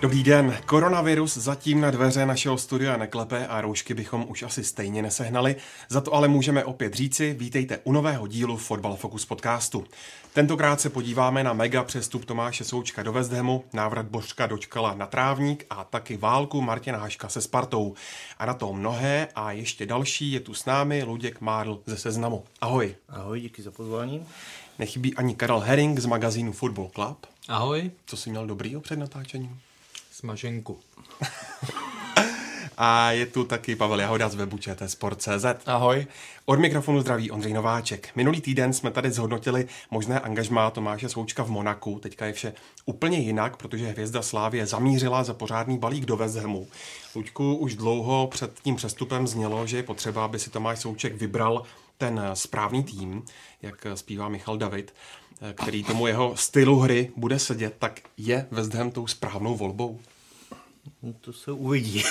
Dobrý den. Koronavirus zatím na dveře našeho studia neklepe a roušky bychom už asi stejně nesehnali. Za to ale můžeme opět říci, vítejte u nového dílu Fotbal Focus podcastu. Tentokrát se podíváme na mega přestup Tomáše Součka do West Hamu, návrat Bořka do Čkala na Trávník a taky válku Martina Haška se Spartou. A na to mnohé a ještě další je tu s námi Luděk Mádl ze Seznamu. Ahoj. Ahoj, díky za pozvání. Nechybí ani Karel Herring z magazínu Football Club. Ahoj, Co jsi měl dobrýho před natáčením? Smaženku. A je tu taky Pavel Jahoda z webu Sport.cz. Ahoj. Od mikrofonu zdraví Ondřej Nováček. Minulý týden jsme tady zhodnotili možné angažmá Tomáše Součka v Monaku. Teďka je vše úplně jinak, protože hvězda Slávě zamířila za pořádný balík do West Hamu. Luďku, už dlouho před tím přestupem znělo, že je potřeba, aby si Tomáš Souček vybral ten správný tým, jak zpívá Michal David, který tomu jeho stylu hry bude sedět, tak je West Ham tou správnou volbou? No, to se uvidí.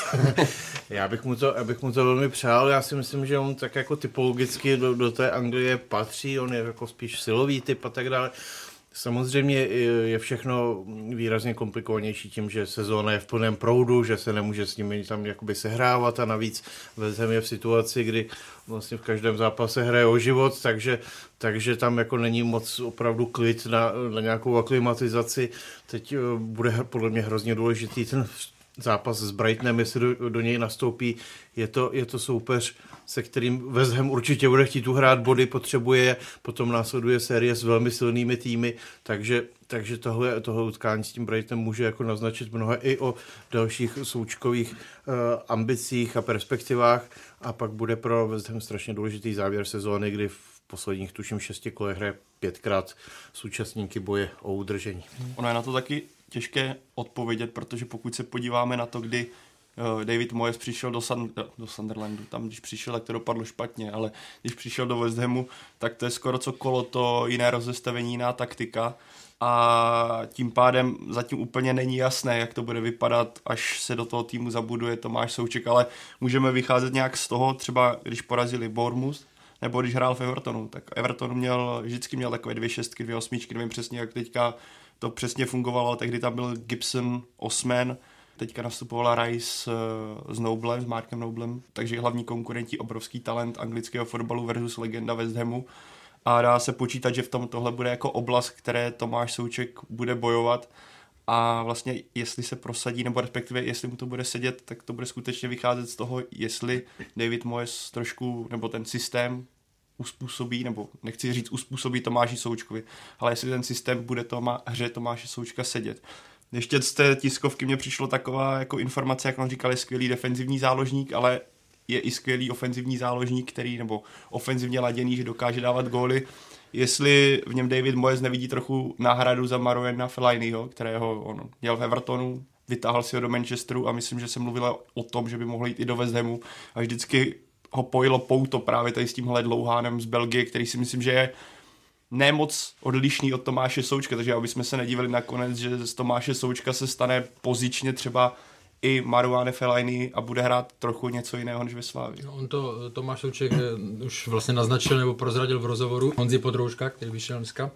já, bych mu to, já bych mu to velmi přál. Já si myslím, že on tak jako typologicky do, do té Anglie patří. On je jako spíš silový typ a tak dále. Samozřejmě je všechno výrazně komplikovanější tím, že sezóna je v plném proudu, že se nemůže s nimi tam jakoby sehrávat a navíc Ham je v situaci, kdy vlastně v každém zápase hraje o život, takže, takže tam jako není moc opravdu klid na, na nějakou aklimatizaci. Teď eh, bude podle mě hrozně důležitý ten zápas s Brightonem, jestli do, do něj nastoupí. Je to, je to soupeř, se kterým West Ham určitě bude chtít uhrát body, potřebuje je, potom následuje série s velmi silnými týmy, takže, takže tohle, tohle utkání s tím Brightonem může jako naznačit mnoho i o dalších součkových uh, ambicích a perspektivách a pak bude pro West Ham strašně důležitý závěr sezóny, kdy v posledních tuším šesti kolech hraje pětkrát s účastníky boje o udržení. Ono je na to taky těžké odpovědět, protože pokud se podíváme na to, kdy David Moyes přišel do, Sun, do Sunderlandu, tam když přišel, tak to dopadlo špatně, ale když přišel do West Hamu, tak to je skoro co kolo to jiné rozestavení, jiná taktika. A tím pádem zatím úplně není jasné, jak to bude vypadat, až se do toho týmu zabuduje Tomáš Souček, ale můžeme vycházet nějak z toho, třeba když porazili Bournemouth, nebo když hrál v Evertonu, tak Everton měl, vždycky měl takové dvě šestky, dvě osmičky, nevím přesně, jak teďka to přesně fungovalo, tehdy tam byl Gibson, Osman, teďka nastupovala Rice eh, s Noblem, s Markem Noblem, takže hlavní konkurenti, obrovský talent anglického fotbalu versus legenda West Hamu. A dá se počítat, že v tom tohle bude jako oblast, které Tomáš Souček bude bojovat a vlastně jestli se prosadí, nebo respektive jestli mu to bude sedět, tak to bude skutečně vycházet z toho, jestli David Moyes trošku, nebo ten systém uspůsobí, nebo nechci říct uspůsobí Tomáši Součkovi, ale jestli ten systém bude Toma, hře Tomáše Součka sedět. Ještě z té tiskovky mě přišlo taková jako informace, jak on říkal, je skvělý defenzivní záložník, ale je i skvělý ofenzivní záložník, který, nebo ofenzivně laděný, že dokáže dávat góly. Jestli v něm David Moyes nevidí trochu náhradu za Marouena Fellainiho, kterého on měl v Evertonu, vytáhl si ho do Manchesteru a myslím, že se mluvilo o tom, že by mohl jít i do West Hamu a vždycky ho pojilo pouto právě tady s tímhle dlouhánem z Belgie, který si myslím, že je nemoc odlišný od Tomáše Součka, takže aby jsme se nedívali nakonec, že z Tomáše Součka se stane pozičně třeba i Marouane Fellaini a bude hrát trochu něco jiného než ve Slávii. No, on to Tomáš Souček eh, už vlastně naznačil nebo prozradil v rozhovoru Honzi Podroužka, který vyšel dneska,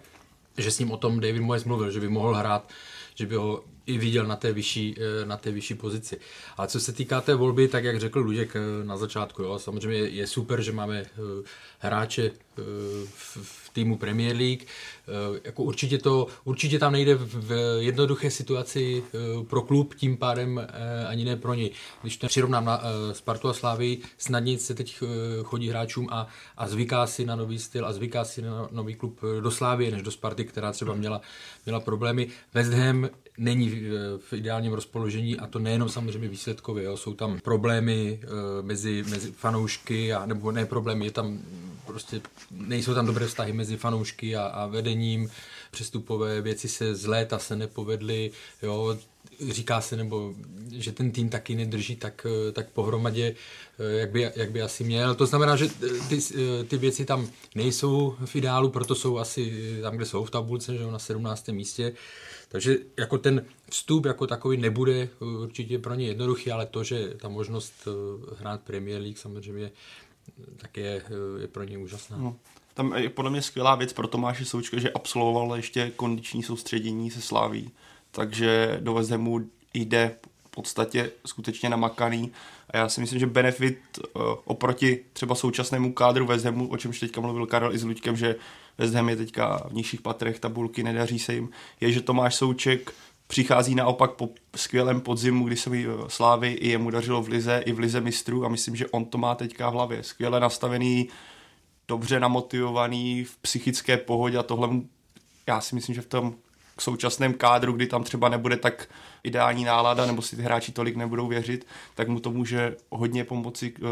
že s ním o tom David Moyes mluvil, že by mohl hrát, že by ho i viděl na té vyšší, eh, na té vyšší pozici. A co se týká té volby, tak jak řekl Luděk eh, na začátku, jo, samozřejmě je super, že máme hráče v týmu Premier League. Jako určitě, to, určitě tam nejde v jednoduché situaci pro klub, tím pádem ani ne pro něj. Když to přirovnám na Spartu a Slávy, snadně se teď chodí hráčům a, a zvyká si na nový styl a zvyká si na nový klub do Slávy, než do Sparty, která třeba měla, měla problémy. West Ham není v ideálním rozpoložení a to nejenom samozřejmě výsledkově. Jo. Jsou tam problémy mezi, mezi fanoušky, a, nebo ne problémy, je tam prostě nejsou tam dobré vztahy mezi fanoušky a, a vedením, přestupové věci se z léta se nepovedly, jo, říká se, nebo že ten tým taky nedrží tak, tak pohromadě, jak by, jak by asi měl. To znamená, že ty, ty věci tam nejsou v ideálu, proto jsou asi tam, kde jsou v tabulce, že na 17. místě. Takže jako ten vstup jako takový nebude určitě pro ně jednoduchý, ale to, že ta možnost hrát Premier League samozřejmě tak je, je pro ně úžasná. No. Tam je podle mě skvělá věc pro Tomáše Součka, že absolvoval ještě kondiční soustředění se Sláví, takže do Hamu jde v podstatě skutečně namakaný a já si myslím, že benefit oproti třeba současnému kádru Hamu, o čemž teďka mluvil Karel i s Luďkem, že West Ham je teďka v nižších patrech tabulky, nedaří se jim, je, že Tomáš Souček přichází naopak po skvělém podzimu, kdy se mi eh, Slávy i jemu dařilo v lize, i v lize mistrů a myslím, že on to má teďka v hlavě. Skvěle nastavený, dobře namotivovaný, v psychické pohodě a tohle já si myslím, že v tom současném kádru, kdy tam třeba nebude tak ideální nálada, nebo si ty hráči tolik nebudou věřit, tak mu to může hodně pomoci uh,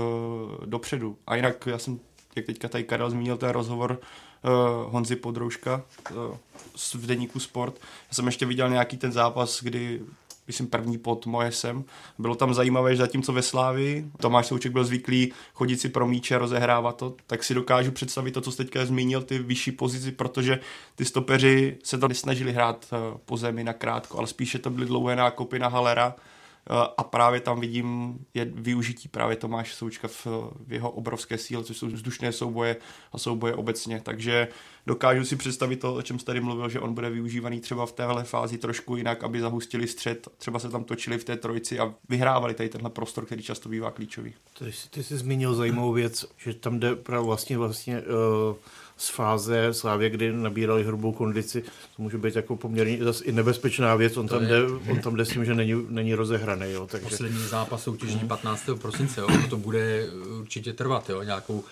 dopředu. A jinak já jsem, jak teďka tady Karel zmínil ten rozhovor uh, Honzi Podrouška uh, v deníku Sport, já jsem ještě viděl nějaký ten zápas, kdy myslím první pod Moesem. Bylo tam zajímavé, že zatímco ve Slávi Tomáš Souček byl zvyklý chodit si pro míče, rozehrávat to, tak si dokážu představit to, co jste teďka zmínil, ty vyšší pozici, protože ty stopeři se to nesnažili hrát eh, po zemi na krátko, ale spíše to byly dlouhé nákopy na Halera, Eh, a právě tam vidím je využití právě Tomáše Součka v, v jeho obrovské síle, což jsou vzdušné souboje a souboje obecně, takže dokážu si představit to, o čem jsi tady mluvil, že on bude využívaný třeba v téhle fázi trošku jinak, aby zahustili střed, třeba se tam točili v té trojici a vyhrávali tady tenhle prostor, který často bývá klíčový. Ty, ty jsi zmínil zajímavou věc, že tam jde vlastně vlastně uh z fáze Slávě, kdy nabírali hrubou kondici, to může být jako poměrně zase i nebezpečná věc, on, tam jde, on tam jde s tím, že není, není rozehraný. Jo, takže... Poslední zápas soutěžní 15. prosince, jo, to bude určitě trvat, jo, nějakou,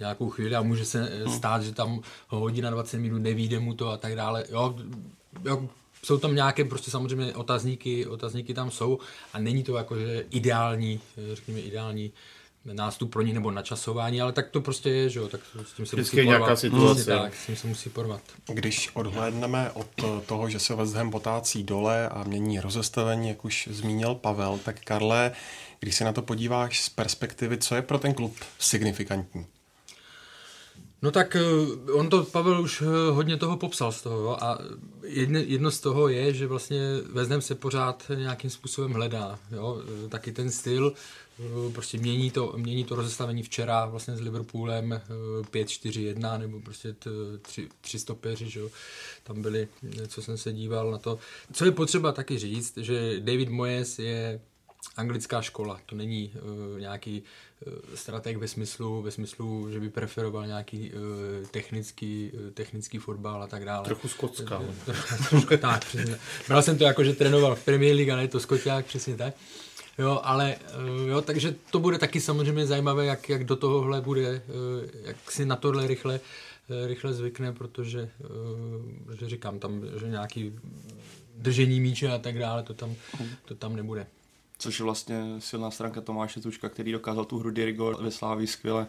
nějakou chvíli a může se stát, že tam hodina 20 minut nevíde mu to a tak dále. Jo, jo, jsou tam nějaké prostě samozřejmě otazníky, otazníky tam jsou a není to jako, že ideální, řekněme ideální nástup pro ní nebo načasování, ale tak to prostě je, že jo, tak s tím se Vždycky musí porvat. nějaká situace. Tak, s tím se musí porvat. Když odhlédneme od toho, že se West Ham potácí dole a mění rozestavení, jak už zmínil Pavel, tak Karle, když se na to podíváš z perspektivy, co je pro ten klub signifikantní? No tak eh, on to, Pavel, už eh, hodně toho popsal z toho a jedno, jedno z toho je, že vlastně Veznem se pořád nějakým způsobem hledá. Jo? Eh, taky ten styl, prostě mění to, mění to rozestavení včera vlastně s Liverpoolem 5-4-1 nebo prostě tři, tři stopeři, že jo? tam byli, co jsem se díval na to. Co je potřeba taky říct, že David Moyes je anglická škola, to není uh, nějaký strateg ve smyslu, ve smyslu, že by preferoval nějaký uh, technický, uh, technický fotbal a tak dále. Trochu skotská. Trošku, tak, přesně. Bral jsem to jako, že trénoval v Premier League, ale je to skoťák, přesně tak. Jo, ale jo, takže to bude taky samozřejmě zajímavé, jak, jak do tohohle bude, jak si na tohle rychle rychle zvykne, protože, že říkám tam, že nějaký držení míče a tak dále, to tam, to tam nebude což je vlastně silná stránka Tomáše Tučka, který dokázal tu hru Dirigo ve Sláví skvěle.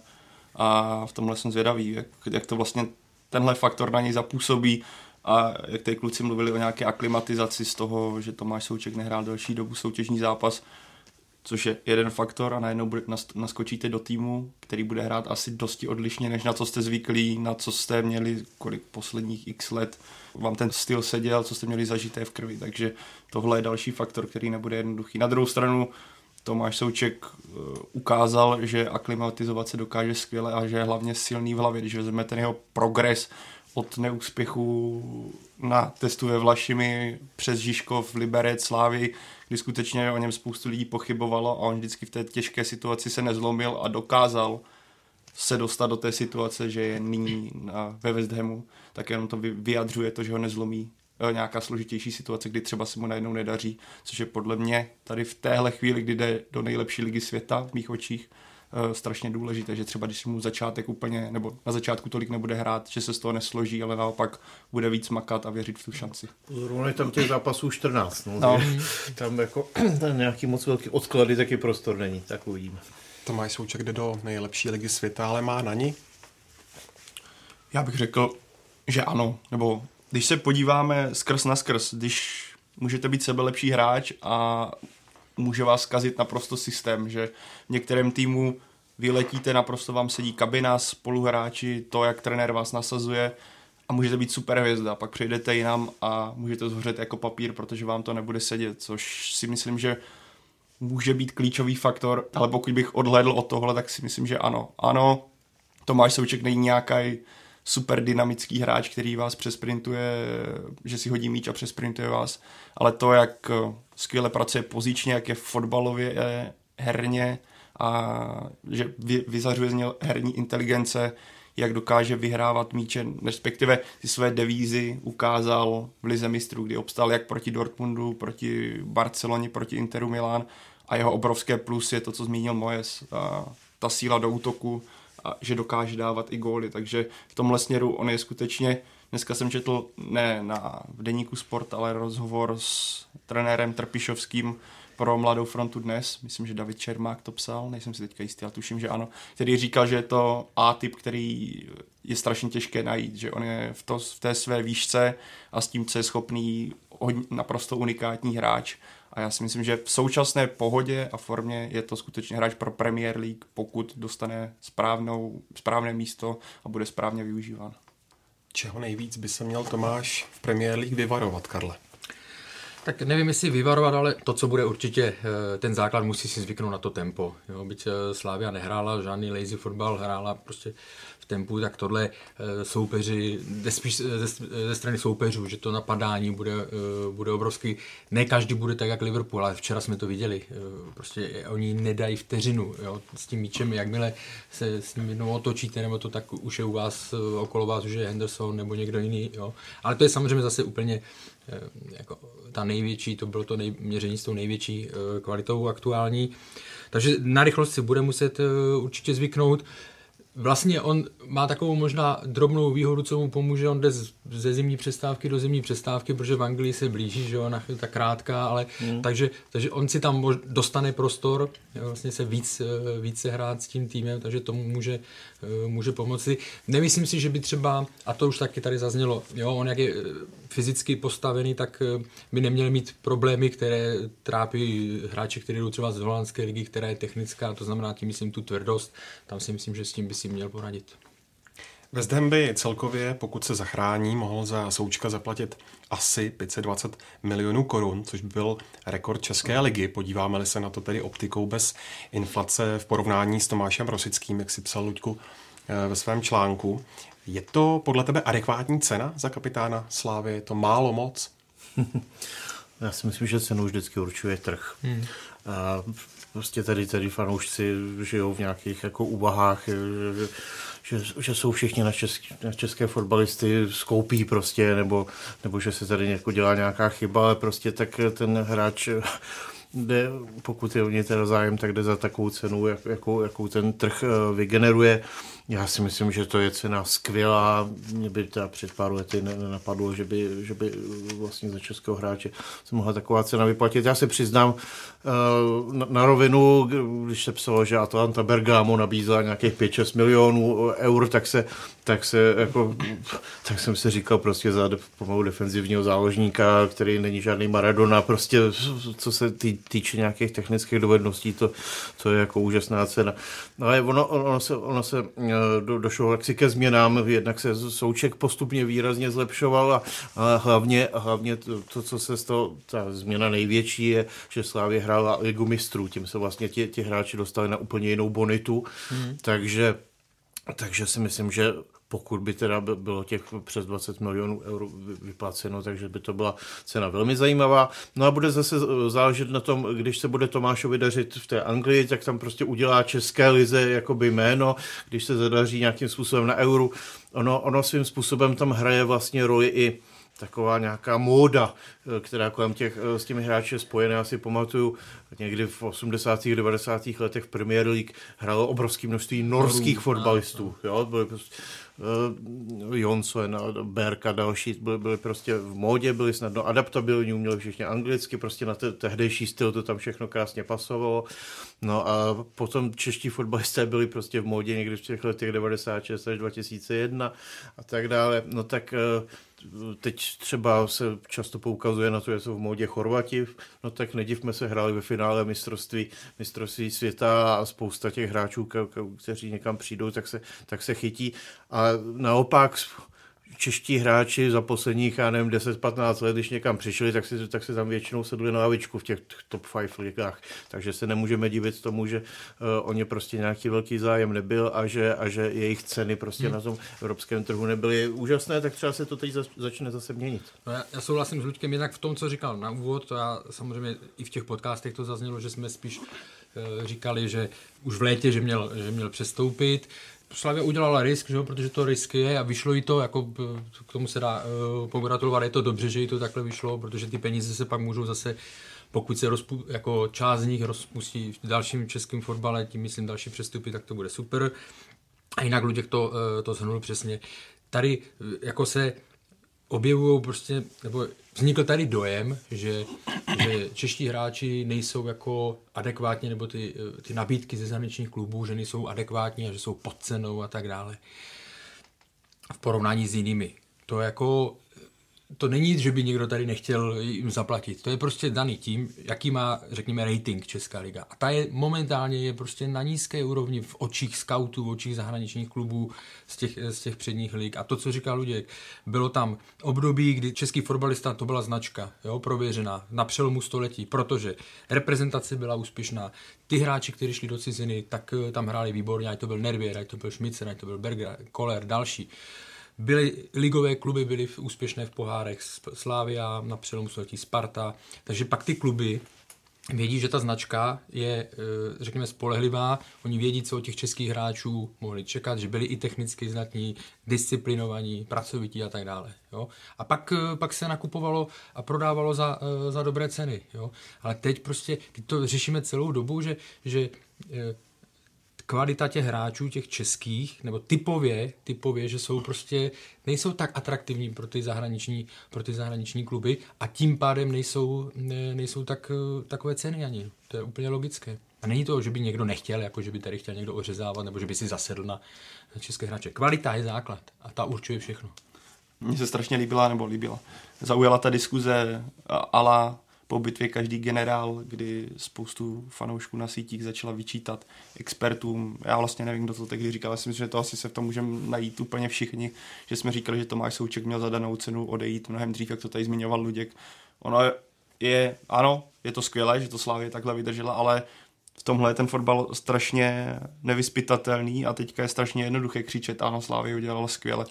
A v tomhle jsem zvědavý, jak, jak to vlastně tenhle faktor na něj zapůsobí a jak tady kluci mluvili o nějaké aklimatizaci z toho, že Tomáš Souček nehrál další dobu soutěžní zápas, což je jeden faktor a najednou bude, naskočíte do týmu, který bude hrát asi dosti odlišně, než na co jste zvyklí, na co jste měli kolik posledních x let, vám ten styl seděl, co jste měli zažité v krvi, takže tohle je další faktor, který nebude jednoduchý. Na druhou stranu Tomáš Souček eh, ukázal, že aklimatizovat se dokáže skvěle a že je hlavně silný v hlavě, když vezmeme ten jeho progres od neúspěchu na testu ve Vlašimi přes Žižkov, Liberec, Slávy, kdy skutečně o něm spoustu lidí pochybovalo a on vždycky v té těžké situaci se nezlomil a dokázal se dostat do té situace, že je nyní na, ve West Hamu, tak jenom to vyjadřuje to, že ho nezlomí e, nějaká složitější situace, kdy třeba se mu najednou nedaří, což je podle mě tady v téhle chvíli, kdy jde do nejlepší ligy světa v mých očích, strašně důležité, že třeba když mu začátek úplně, nebo na začátku tolik nebude hrát, že se z toho nesloží, ale naopak bude víc makat a věřit v tu šanci. Zrovna tam těch zápasů 14, no, no. tam jako tam nějaký moc velký odklady, taky prostor není, tak uvidíme. Tomáš Souček jde do nejlepší ligy světa, ale má na ní Já bych řekl, že ano. Nebo když se podíváme skrz na skrz, když můžete být sebe lepší hráč a může vás kazit naprosto systém, že v některém týmu vyletíte, naprosto vám sedí kabina, spoluhráči, to, jak trenér vás nasazuje a můžete být super hvězda, pak přejdete jinam a můžete zhořet jako papír, protože vám to nebude sedět, což si myslím, že může být klíčový faktor, ale pokud bych odhledl od tohle, tak si myslím, že ano. Ano, Tomáš Souček není nějaký super dynamický hráč, který vás přesprintuje, že si hodí míč a přesprintuje vás, ale to, jak skvěle pracuje pozičně, jak je fotbalově herně a že vy, vyzařuje z něj herní inteligence, jak dokáže vyhrávat míče, respektive ty své devízy ukázal v Lize mistrů, kdy obstal jak proti Dortmundu, proti Barceloně, proti Interu Milán a jeho obrovské plus je to, co zmínil Mojes, ta, ta síla do útoku, a že dokáže dávat i góly, takže v tomhle směru on je skutečně, dneska jsem četl ne na v deníku Sport, ale rozhovor s trenérem Trpišovským pro Mladou frontu dnes, myslím, že David Čermák to psal, nejsem si teďka jistý, ale tuším, že ano, který říkal, že je to A-typ, který je strašně těžké najít, že on je v, to, v té své výšce a s tím, co je schopný naprosto unikátní hráč a já si myslím, že v současné pohodě a formě je to skutečně hráč pro Premier League, pokud dostane správnou, správné místo a bude správně využíván. Čeho nejvíc by se měl Tomáš v Premier League vyvarovat, Karle? Tak nevím, jestli vyvarovat, ale to, co bude určitě, eh, ten základ musí si zvyknout na to tempo. Jo, byť eh, Slávia nehrála žádný lazy fotbal, hrála prostě tempu, tak tohle eh, soupeři, spíš ze, ze strany soupeřů, že to napadání bude, eh, bude obrovský. Ne každý bude tak, jak Liverpool, ale včera jsme to viděli. Eh, prostě oni nedají vteřinu jo, s tím míčem, jakmile se s ním jednou otočíte, nebo to tak už je u vás, okolo vás už je Henderson nebo někdo jiný. Jo. Ale to je samozřejmě zase úplně jako ta největší, to bylo to nej, měření s tou největší kvalitou aktuální. Takže na rychlost si bude muset určitě zvyknout vlastně on má takovou možná drobnou výhodu, co mu pomůže, on jde ze zimní přestávky do zimní přestávky, protože v Anglii se blíží, že jo, na ta krátká, ale hmm. takže, takže on si tam dostane prostor, vlastně se víc, eh, více hrát s tím týmem, takže tomu může, eh, může pomoci. Nemyslím si, že by třeba, a to už taky tady zaznělo, jo, on jak je eh, fyzicky postavený, tak by neměl mít problémy, které trápí hráče, kteří jdou třeba z holandské ligy, která je technická, to znamená tím myslím tu tvrdost, tam si myslím, že s tím by si měl poradit. West Ham by celkově, pokud se zachrání, mohl za Součka zaplatit asi 520 milionů korun, což by byl rekord České ligy. Podíváme-li se na to tedy optikou bez inflace v porovnání s Tomášem Rosickým, jak si psal Luďku eh, ve svém článku. Je to podle tebe adekvátní cena za kapitána Slávy? Je to málo moc? Já si myslím, že cenu vždycky určuje trh. Hmm. A prostě tady, tady fanoušci žijou v nějakých jako úvahách, že, že, že jsou všichni na, česk, na české fotbalisty skoupí prostě, nebo, nebo že se tady jako dělá nějaká chyba, ale prostě tak ten hráč jde, pokud je o něj teda zájem, tak jde za takovou cenu, jak, jakou, jakou ten trh eh, vygeneruje. Já si myslím, že to je cena skvělá. Mě by teda před pár lety nenapadlo, že by, že by vlastně za českého hráče se mohla taková cena vyplatit. Já se přiznám eh, na rovinu, když se psalo, že Atalanta Bergamo nabízela nějakých 5-6 milionů eur, tak se, tak se jako, tak jsem si říkal prostě za pomalu defenzivního záložníka, který není žádný Maradona, prostě co se tý, týče nějakých technických dovedností, to, to je jako úžasná cena. Ale ono, ono se, ono se eh, do, došlo jaksi ke změnám, jednak se souček postupně výrazně zlepšoval a, a hlavně, hlavně to, to, co se z toho, ta změna největší je, že Slávě hrála ligu mistrů, tím se vlastně ti, ti hráči dostali na úplně jinou bonitu, hmm. takže takže si myslím, že pokud by teda bylo těch přes 20 milionů eur vyplaceno, takže by to byla cena velmi zajímavá. No a bude zase záležet na tom, když se bude Tomášovi dařit v té Anglii, tak tam prostě udělá české lize jakoby jméno, když se zadaří nějakým způsobem na euru. Ono, ono svým způsobem tam hraje vlastně roli i taková nějaká móda, eh, která kolem těch, s těmi hráči je spojená. Já si pamatuju, někdy v 80. 90. letech v Premier League hrálo obrovské množství norských fotbalistů. Jo? Byly prostě, uh, Jonsson a Berg a další byli, byli prostě v módě, byli snadno adaptabilní, uměli všichni anglicky, prostě na te, tehdejší styl to tam všechno krásně pasovalo. No a potom čeští fotbalisté byli prostě v módě někdy v těch letech 96 až 2001 a tak dále. No tak uh, teď třeba se často poukazuje na to, že jsou v módě Chorvati, no tak nedivme se, hráli ve finále mistrovství, mistrovství světa a spousta těch hráčů, kteří někam přijdou, tak se, tak se chytí. A naopak čeští hráči za posledních, já nevím, 10-15 let, když někam přišli, tak si, tak si tam většinou sedli na lavičku v těch top 5 ligách. Takže se nemůžeme divit tomu, že uh, o ně prostě nějaký velký zájem nebyl a že, a že jejich ceny prostě hmm. na tom evropském trhu nebyly úžasné, tak třeba se to teď za, začne zase měnit. No já, já souhlasím s Luďkem jednak v tom, co říkal na úvod, to já samozřejmě i v těch podcastech to zaznělo, že jsme spíš uh, říkali, že už v létě, že měl, že měl přestoupit. Slavia udělala risk, že? protože to risk je a vyšlo jí to, jako k tomu se dá uh, pogratulovat, je to dobře, že jí to takhle vyšlo, protože ty peníze se pak můžou zase pokud se rozpu, jako část z nich rozpustí v dalším českém fotbale, tím myslím další přestupy, tak to bude super. A jinak Luděk to, eh, to zhrnul přesně. Tady jako se objevují prostě, nebo vznikl tady dojem, že, že čeští hráči nejsou jako adekvátně, nebo ty, ty nabídky ze zahraničních klubů, že nejsou adekvátní a že jsou pod cenou a tak dále. V porovnání s jinými. To jako to není, že by někdo tady nechtěl jim zaplatit. To je prostě daný tím, jaký má, řekněme, rating Česká liga. A ta je momentálně je prostě na nízké úrovni v očích scoutů, v očích zahraničních klubů z těch, z těch předních lig. A to, co říká Luděk, bylo tam období, kdy český fotbalista to byla značka, jo, prověřená na přelomu století, protože reprezentace byla úspěšná. Ty hráči, kteří šli do ciziny, tak eh, tam hráli výborně, ať to byl Nervier, ať to byl Schmitzer, ať to byl Berger, Koller, další byly, ligové kluby byly úspěšné v pohárech Slávia, na přelomu století Sparta, takže pak ty kluby vědí, že ta značka je, eh, řekněme, spolehlivá. Oni vědí, co od těch českých hráčů mohli čekat, že byli i technicky znatní, disciplinovaní, pracovití a tak dále. Jo? A pak, eh, pak se nakupovalo a prodávalo za, eh, za dobré ceny. Jo? Ale teď prostě, teď to řešíme celou dobu, že, že kvalita těch hráčů, těch českých, nebo typově, typově, že jsou prostě, nejsou tak atraktivní pro ty zahraniční, pro ty zahraniční kluby a tím pádem nejsou, ne, nejsou tak, takové ceny ani. To je úplně logické. A není to, že by někdo nechtěl, jako že by tady chtěl někdo ořezávat, nebo že by si zasedl na, české hráče. Kvalita je základ a ta určuje všechno. Mně se strašně líbila, nebo líbila. Zaujala ta diskuze ala po bitvě každý generál, kdy spoustu fanoušků na sítích začala vyčítat expertům. Já vlastně nevím, kdo to tehdy říkal, myslím, že to asi se v tom můžeme najít úplně všichni, že jsme říkali, že Tomáš Souček měl za danou cenu odejít mnohem dřív, jak to tady zmiňoval Luděk. Ono je, ano, je to skvělé, že to Slávě takhle vydržela, ale v tomhle je ten fotbal strašně nevyspytatelný a teďka je strašně jednoduché křičet, ano, Slávě udělala skvěle.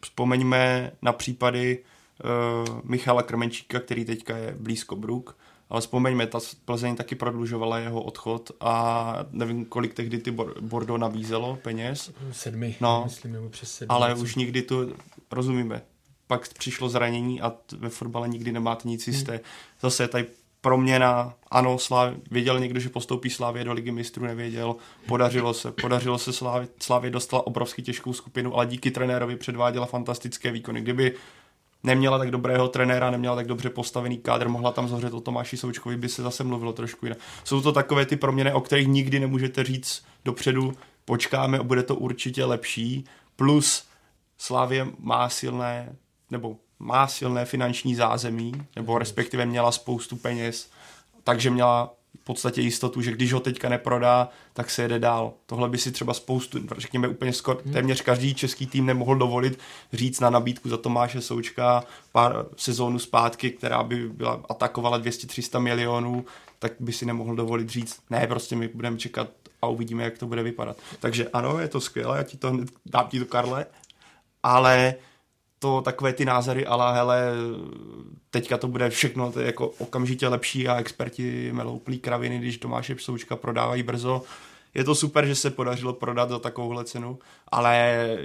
Vzpomeňme na případy uh, Michala Krmenčíka, který teďka je blízko Brook, ale vzpomeňme, ta Plzeň taky prodlužovala jeho odchod a nevím, kolik tehdy ty Bordeaux nabízelo peněz. Sedmi, no, myslím, nebo přes sedmi. Ale už nikdy to, rozumíme, pak přišlo zranění a ve fotbale nikdy nemáte nic jisté. Hmm. Zase tady proměna, ano, Slav, věděl někdo, že postoupí Slávě do ligy mistrů, nevěděl, podařilo se, podařilo se Slávě, Slávě dostala obrovsky těžkou skupinu, ale díky trenérovi předváděla fantastické výkony. Kdyby neměla tak dobrého trenéra, neměla tak dobře postavený kádr, mohla tam zohřet o Tomáši Součkovi, by se zase mluvilo trošku jinak. Jsou to takové ty proměny, o kterých nikdy nemůžete říct dopředu, počkáme a bude to určitě lepší, plus Slávě má silné, nebo má silné finanční zázemí, nebo respektive měla spoustu peněz, takže měla v podstatě jistotu, že když ho teďka neprodá, tak se jede dál. Tohle by si třeba spoustu, řekněme úplně skoro, hmm. téměř každý český tým nemohl dovolit říct na nabídku za Tomáše Součka pár sezónu zpátky, která by byla atakovala 200-300 milionů, tak by si nemohl dovolit říct, ne, prostě my budeme čekat a uvidíme, jak to bude vypadat. Takže ano, je to skvělé, já ti to dám ti to, Karle, ale to takové ty názory, ale hele, teďka to bude všechno to je jako okamžitě lepší a experti melou plý kraviny, když Tomáše Psoučka prodávají brzo. Je to super, že se podařilo prodat za takovouhle cenu, ale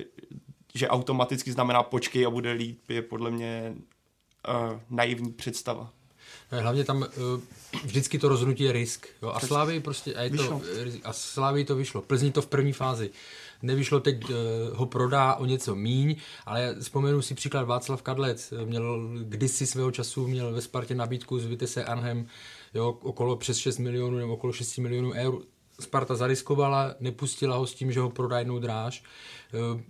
že automaticky znamená počkej a bude líp, je podle mě uh, naivní představa. Hlavně tam uh, vždycky to rozhodnutí je risk. Jo? A Slávy prostě, a, je to, a Slávy to vyšlo. Plzni to v první fázi nevyšlo teď, uh, ho prodá o něco míň, ale vzpomenu si příklad Václav Kadlec, měl kdysi svého času, měl ve Spartě nabídku z Vitesse Arnhem, jo, okolo přes 6 milionů nebo okolo 6 milionů eur. Sparta zariskovala, nepustila ho s tím, že ho prodá jednou dráž. Uh,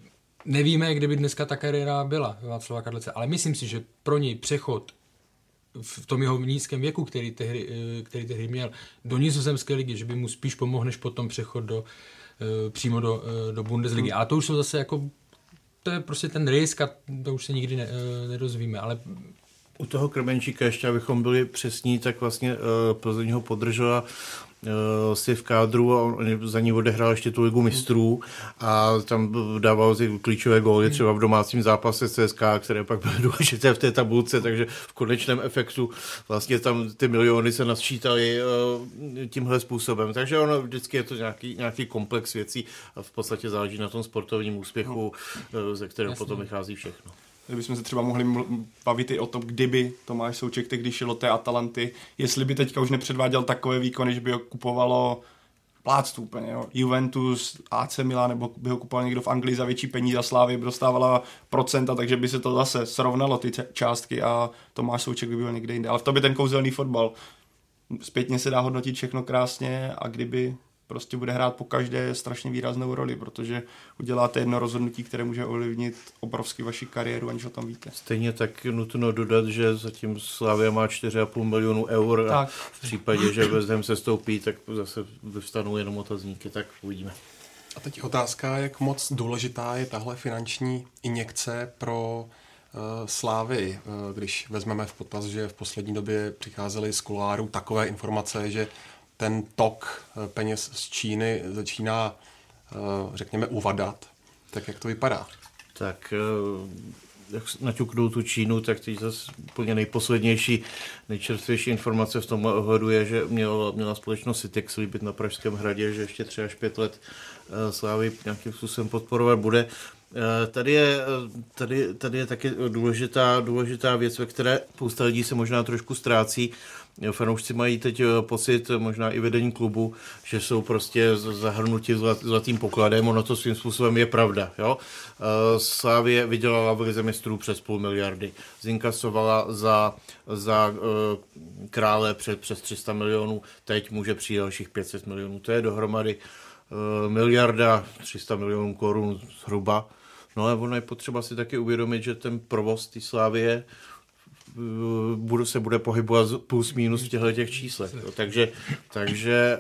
nevíme, kde by dneska ta kariéra byla Václava Kadlece, ale myslím si, že pro něj přechod v tom jeho nízkém věku, který tehdy, eh, který tehdy měl, do nizozemské ligy, že by mu spíš pomohl než potom přechod do, Eh, přímo do, eh, do Bundesligy. Hmm. A to už jsou zase jako, to je prostě ten risk a to už se nikdy ne, eh, nedozvíme, ale u toho Krmenčíka ještě, abychom byli přesní, tak vlastně uh, Plzeň ho podržela si v kádru a on za ní odehrál ještě tu ligu mistrů a tam dával si klíčové góly třeba v domácím zápase CSK, které pak byly důležité v té tabulce, takže v konečném efektu vlastně tam ty miliony se nasčítaly uh, tímhle způsobem. Takže ono vždycky je to nějaký, nějaký komplex věcí a v podstatě záleží na tom sportovním úspěchu, uh, ze kterého Jasně. potom vychází všechno kdybychom se třeba mohli bavit i o tom, kdyby Tomáš Souček když šel do té Atalanty, jestli by teďka už nepředváděl takové výkony, že by ho kupovalo pláctví úplně, jo. Juventus, AC Milan, nebo by ho kupoval někdo v Anglii za větší peníze a Slávy by dostávala procenta, takže by se to zase srovnalo ty částky a Tomáš Souček by byl někde jinde. Ale v tom by ten kouzelný fotbal. Zpětně se dá hodnotit všechno krásně a kdyby prostě bude hrát po každé strašně výraznou roli, protože uděláte jedno rozhodnutí, které může ovlivnit obrovsky vaši kariéru, aniž o tom víte. Stejně tak nutno dodat, že zatím Slavia má 4,5 milionů eur tak. a v případě, že West Ham se stoupí, tak zase vyvstanou jenom otazníky, tak uvidíme. A teď otázka, jak moc důležitá je tahle finanční injekce pro uh, Slávy, uh, když vezmeme v potaz, že v poslední době přicházely z kuláru takové informace, že ten tok eh, peněz z Číny začíná, eh, řekněme, uvadat. Tak jak to vypadá? Tak eh, jak naťuknou tu Čínu, tak teď zase úplně nejposlednější, nejčerstvější informace v tom ohledu je, že měla, měla společnost Citec líbit na Pražském hradě, že ještě tři až pět let Slávy nějakým způsobem podporovat bude. Tady je, tady, tady je taky důležitá, důležitá věc, ve které spousta lidí se možná trošku ztrácí fanoušci mají teď eh, pocit, možná i vedení klubu, že jsou prostě zahrnuti zlatým pokladem, ono to svým způsobem je pravda. Jo? Eh, Slávě vydělala v lize mistrů přes půl miliardy, zinkasovala za, za krále před, přes 300 milionů, teď může přijít dalších 500 milionů, to je dohromady miliarda 300 milionů korun zhruba. No ale ono je potřeba si taky uvědomit, že ten provoz té Slávie budu, se bude pohybovat plus minus v těchto těch číslech. Jo. Takže, takže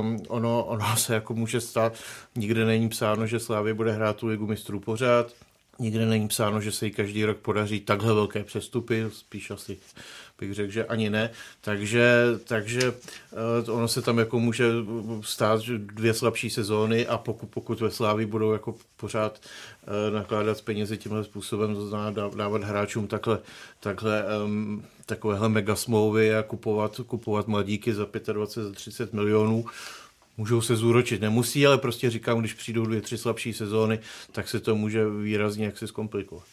um, ono, ono se jako může stát, nikde není psáno, že Slávě bude hrát tu ligu mistrů pořád, nikde není psáno, že se jí každý rok podaří takhle velké přestupy, spíš asi bych řekl, že ani ne. Takže, takže uh, ono se tam jako může stát dvě slabší sezóny a pokud, pokud ve Sláví budou jako pořád uh, nakládat s penězi tímhle způsobem, to znamená dávat hráčům takhle, takhle um, takovéhle mega smlouvy a kupovat, kupovat mladíky za 25, za 30 milionů, můžou se zúročit. Nemusí, ale prostě říkám, když přijdou dvě, tři slabší sezóny, tak se to může výrazně jaksi zkomplikovat.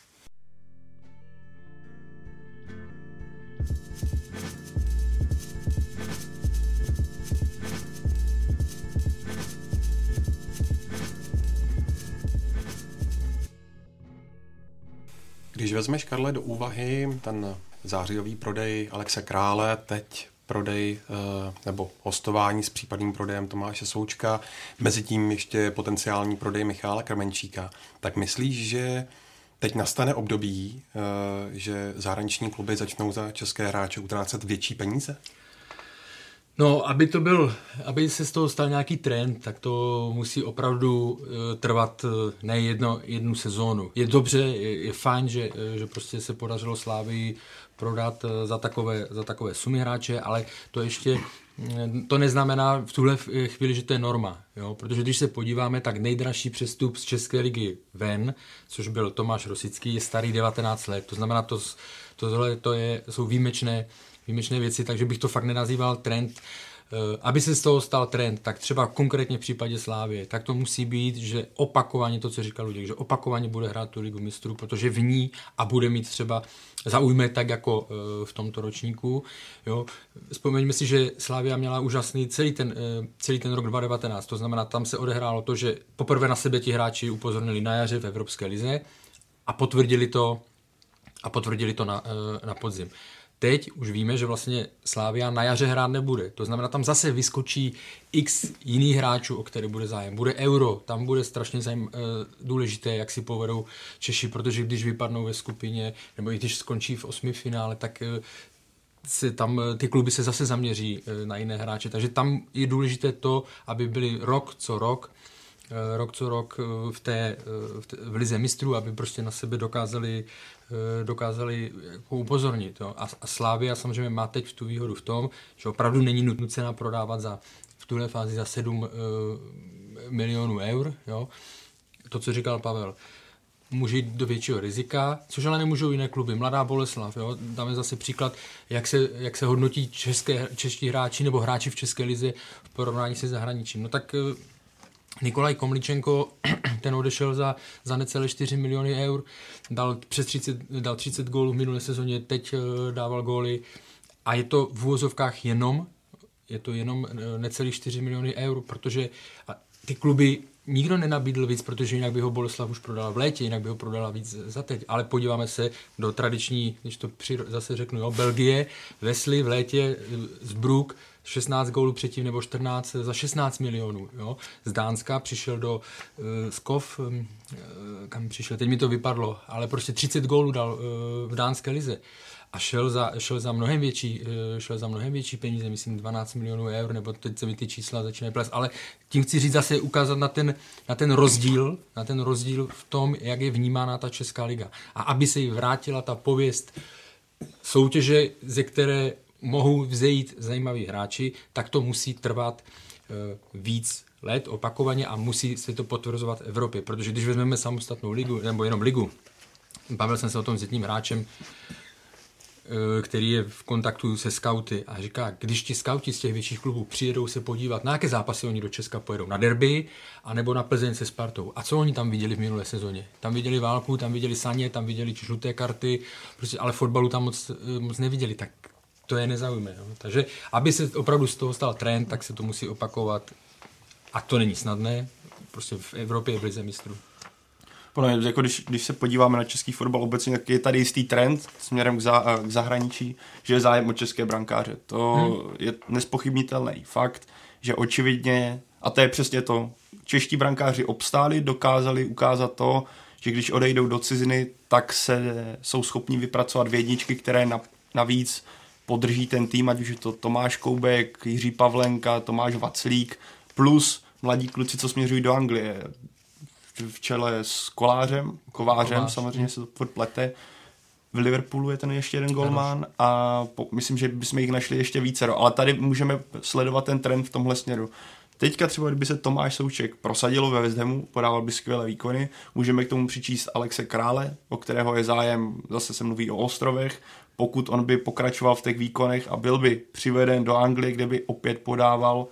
Když vezmeš, Karle, do úvahy ten zářijový prodej Alexe Krále, teď prodej eh, nebo hostování s případným prodejem Tomáše Součka, mezi tím ještě potenciální prodej Michála Krmenčíka, tak myslíš, že teď nastane období, eh, že zahraniční kluby začnou za české hráče utrácet větší peníze? No, aby to byl, aby se z toho stal nějaký trend, tak to musí opravdu uh, trvat ne jedno, jednu sezónu. Je dobře, je, je fajn, že, že prostě se podařilo Slávii prodat uh, za takové, za takové sumy hráče, ale to ještě to neznamená v tuhle chvíli, že to je norma, jo? protože když se podíváme, tak nejdražší přestup z České ligy ven, což byl Tomáš Rosický, je starý 19 let, to znamená, to, tohle to je, jsou výjimečné výjimečné věci, takže bych to fakt nenazýval trend. Eh, aby se z toho stal trend, tak třeba konkrétně v případě Slávě, tak to musí být, že opakovaně to, co říkal Luděk, že opakovaně bude hrát tu ligu mistrů, protože v ní a bude mít třeba zaujme tak jako eh, v tomto ročníku. Jo. Vzpomeňme si, že Slávia měla úžasný celý ten, eh, celý ten rok 2019, to znamená, tam se odehrálo to, že poprvé na sebe ti hráči upozornili na jaře v Evropské lize a potvrdili to a potvrdili to na, na podzim. Teď už víme, že vlastně Slávia na jaře hrát nebude. To znamená, tam zase vyskočí x jiných hráčů, o které bude zájem. Bude euro, tam bude strašně zájem, e, důležité, jak si povedou Češi, protože když vypadnou ve skupině, nebo i když skončí v osmi finále, tak e, se tam eh, ty kluby se zase zaměří e, na jiné hráče. Takže tam je důležité to, aby byli rok co rok Eh, rok co rok eh, v té, eh, v, té, v lize mistrů, aby prostě na sebe dokázali, dokázali jako upozornit. Jo. A, a Slávia samozřejmě má teď tu výhodu v tom, že opravdu není nucená prodávat za, v tuhle fázi za 7 uh, milionů eur. Jo. To, co říkal Pavel může jít do většího rizika, což ale nemůžou jiné kluby. Mladá Boleslav, jo? dáme zase příklad, jak se, jak se hodnotí české, čeští hráči nebo hráči v České lize v porovnání se zahraničím. No tak Nikolaj Komličenko, ten odešel za, za necelé 4 miliony eur, dal přes 30, dal 30 gólů v minulé sezóně, teď uh, dával góly a je to v úvozovkách jenom, je to jenom uh, necelý 4 miliony eur, protože ty kluby nikdo nenabídl víc, protože jinak by ho Boleslav už prodal v létě, jinak by ho prodala víc za teď. Ale podíváme se do tradiční, když to při, zase řeknu, jo, Belgie, Wesley v létě, Zbruk, 16 gólů předtím nebo 14 za 16 milionů. Jo. Z Dánska přišel do uh, Skov, um, kam přišel, teď mi to vypadlo, ale prostě 30 gólů dal uh, v dánské lize a šel za, šel za mnohem větší, šel za mnohem větší peníze, myslím 12 milionů eur, nebo teď se mi ty čísla začínají plést, ale tím chci říct zase ukázat na ten, na ten rozdíl, na ten rozdíl v tom, jak je vnímána ta Česká liga. A aby se jí vrátila ta pověst soutěže, ze které mohou vzejít zajímaví hráči, tak to musí trvat uh, víc let opakovaně a musí se to potvrzovat Evropě, protože když vezmeme samostatnou ligu, nebo jenom ligu, bavil jsem se o tom s jedním hráčem, eh, který je v kontaktu se skauty a říká, když ti skauti z těch větších klubů přijedou se podívat, na jaké zápasy oni do Česka pojedou, na derby, anebo na Plzeň se Spartou. A co oni tam viděli v minulé sezóně? Tam viděli válku, tam viděli saně, tam viděli žluté karty, prostě, ale fotbalu tam moc, eh, moc neviděli. Tak to je nezaujme. No. Takže aby se opravdu z toho stal trend, tak se to musí opakovat. A to není snadné, prostě v Evropě v lize mistrů. Podle mě, jako když, když se podíváme na český fotbal obecně, tak je tady jistý trend směrem k, za, k zahraničí, že je zájem o české brankáře. To hmm. je nespochybnitelný fakt, že očividně, a to je přesně to, čeští brankáři obstáli, dokázali ukázat to, že když odejdou do ciziny, tak se jsou schopni vypracovat vědničky, které na, navíc podrží ten tým, ať už je to Tomáš Koubek, Jiří Pavlenka, Tomáš Vaclík, plus mladí kluci, co směřují do Anglie. V čele s Kolářem, Kovářem, Kovář. samozřejmě se to furt plete. V Liverpoolu je ten ještě jeden golman a po, myslím, že bychom jich našli ještě více. Ale tady můžeme sledovat ten trend v tomhle směru. Teďka třeba, kdyby se Tomáš Souček prosadilo ve Hamu, podával by skvělé výkony, můžeme k tomu přičíst Alexe Krále, o kterého je zájem, zase se mluví o ostrovech, pokud on by pokračoval v těch výkonech a byl by přiveden do Anglie, kde by opět podával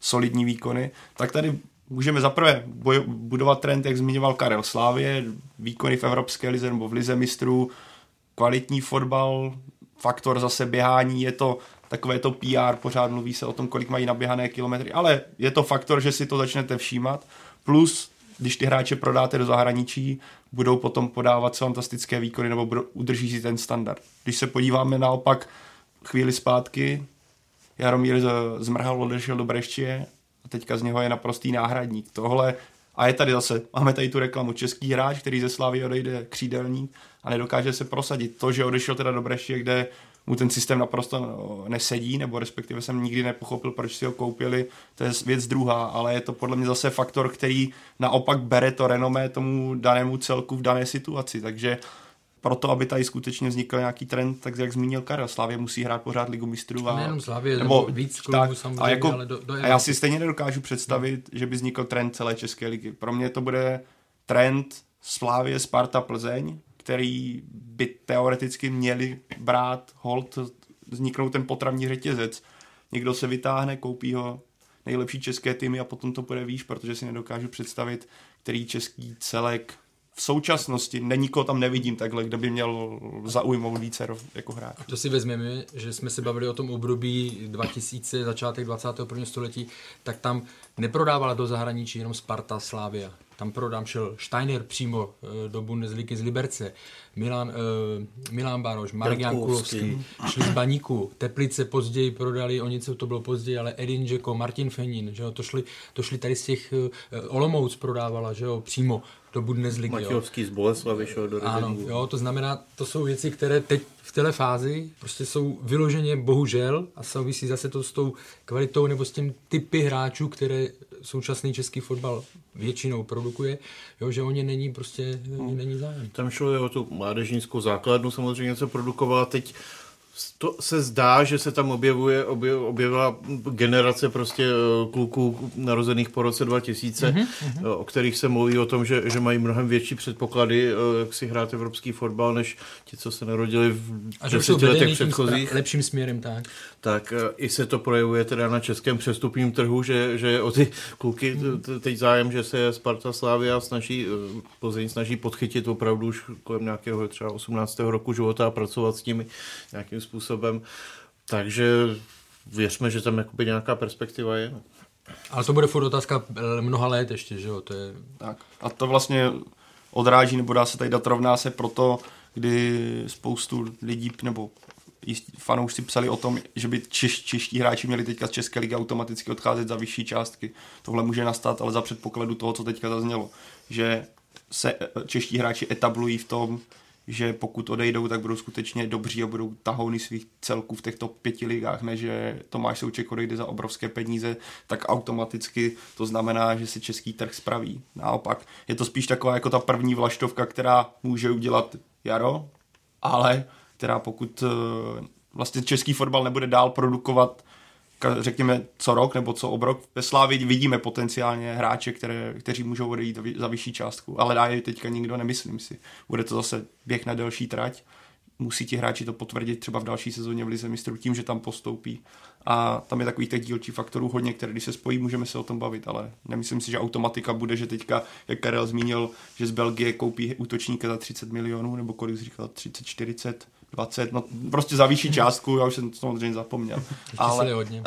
solidní výkony, tak tady můžeme zaprvé budovat trend, jak zmiňoval Karel Slávě, výkony v Evropské lize nebo v lize mistrů, kvalitní fotbal, faktor zase běhání, je to takové to PR, pořád mluví se o tom, kolik mají naběhané kilometry, ale je to faktor, že si to začnete všímat, plus když ty hráče prodáte do zahraničí, budou potom podávat fantastické výkony nebo budou, udrží si ten standard. Když se podíváme naopak chvíli zpátky, Jaromír Zmrhal odešel do Breštie a teďka z něho je naprostý náhradník. Tohle a je tady zase, máme tady tu reklamu, český hráč, který ze Slavy odejde křídelník a nedokáže se prosadit. To, že odešel teda do Breštie, kde mu ten systém naprosto nesedí, nebo respektive jsem nikdy nepochopil, proč si ho koupili, to je věc druhá, ale je to podle mě zase faktor, který naopak bere to renomé tomu danému celku v dané situaci, takže proto, aby tady skutečně vznikl nějaký trend, tak jak zmínil Karel, Slavě musí hrát pořád ligu mistrů. A, nejenom Slavě, nebo, nebo víc klubů tak, samozřejmě, a, jako, ale do, do a já si stejně nedokážu představit, no. že by vznikl trend celé České ligy. Pro mě to bude trend Slávě, Sparta, Plzeň, který by teoreticky měli brát hold, vzniknout ten potravní řetězec. někdo se vytáhne, koupí ho nejlepší české týmy a potom to bude výš, protože si nedokážu představit, který český celek v současnosti, není koho tam nevidím takhle, kde by měl zaujmout více jako hráč. To si vezmeme, že jsme se bavili o tom období 2000, začátek 21. století, tak tam neprodávala do zahraničí jenom Sparta, Slávia. Tam prodám šel Steiner přímo eh, do Bundesligy z Liberce, Milan, uh, Milan Baroš, Marek Jankulovský, šli z Baníku, Teplice později prodali, o něco to bylo později, ale Edin Džeko, Martin Fenin, že jo, to šli, to šli tady z těch, uh, Olomouc prodávala, že jo, přímo do Bundesligy. Matějovský z Boleslavy šel do Ano, jo, to znamená, to jsou věci, které teď v téhle fázi prostě jsou vyloženě bohužel a souvisí zase to s tou kvalitou nebo s tím typy hráčů, které současný český fotbal většinou produkuje, jo, že o ně není prostě hmm. není zájem. Tam šlo o tu mládežnickou základnu, samozřejmě něco produkovala, teď to se zdá, že se tam objevuje, objev, objevila generace prostě eh, kluků narozených po roce 2000, mm-hmm. Eh, o kterých se mluví o tom, že, že mají mnohem větší předpoklady, eh, jak si hrát evropský fotbal, než ti, co se narodili v A jsou letech předchozích. lepším směrem, tak. Tak i se to projevuje teda na českém přestupním trhu, že, že o ty kluky mm. teď zájem, že se Sparta Slavia snaží, Plzeň snaží podchytit opravdu už kolem nějakého třeba 18. roku života a pracovat s nimi nějakým způsobem. Takže věřme, že tam jakoby nějaká perspektiva je. Ale to bude furt otázka eh, mnoha let ještě, že jo? To je... Tak. A to vlastně odráží, nebo dá se tady dát rovná se proto, kdy spoustu lidí, nebo fanoušci psali o tom, že by češ, čeští hráči měli teďka z České ligy automaticky odcházet za vyšší částky. Tohle může nastat, ale za předpokladu toho, co teďka zaznělo, že se eh, čeští hráči etablují v tom, že pokud odejdou, tak budou skutečně dobří a budou tahouny svých celků v těchto pěti ligách, ne že Tomáš Souček odejde za obrovské peníze, tak automaticky to znamená, že si český trh spraví. Naopak, je to spíš taková jako ta první vlaštovka, která může udělat Jaro, ale která pokud eh, vlastně český fotbal nebude dál produkovat řekněme co rok nebo co obrok. Ve Slávě vidíme potenciálně hráče, které, kteří můžou odejít za vyšší částku, ale dá je teďka nikdo, nemyslím si. Bude to zase běh na delší trať, musí ti hráči to potvrdit třeba v další sezóně v Lize mistrů tím, že tam postoupí. A tam je takových těch dílčích faktorů hodně, které když se spojí, můžeme se o tom bavit, ale nemyslím si, že automatika bude, že teďka, jak Karel zmínil, že z Belgie koupí útočníka za 30 milionů, nebo kolik říkal, 30, 40, 20, no prostě za vyšší částku, já už jsem to samozřejmě zapomněl. ale, hodně.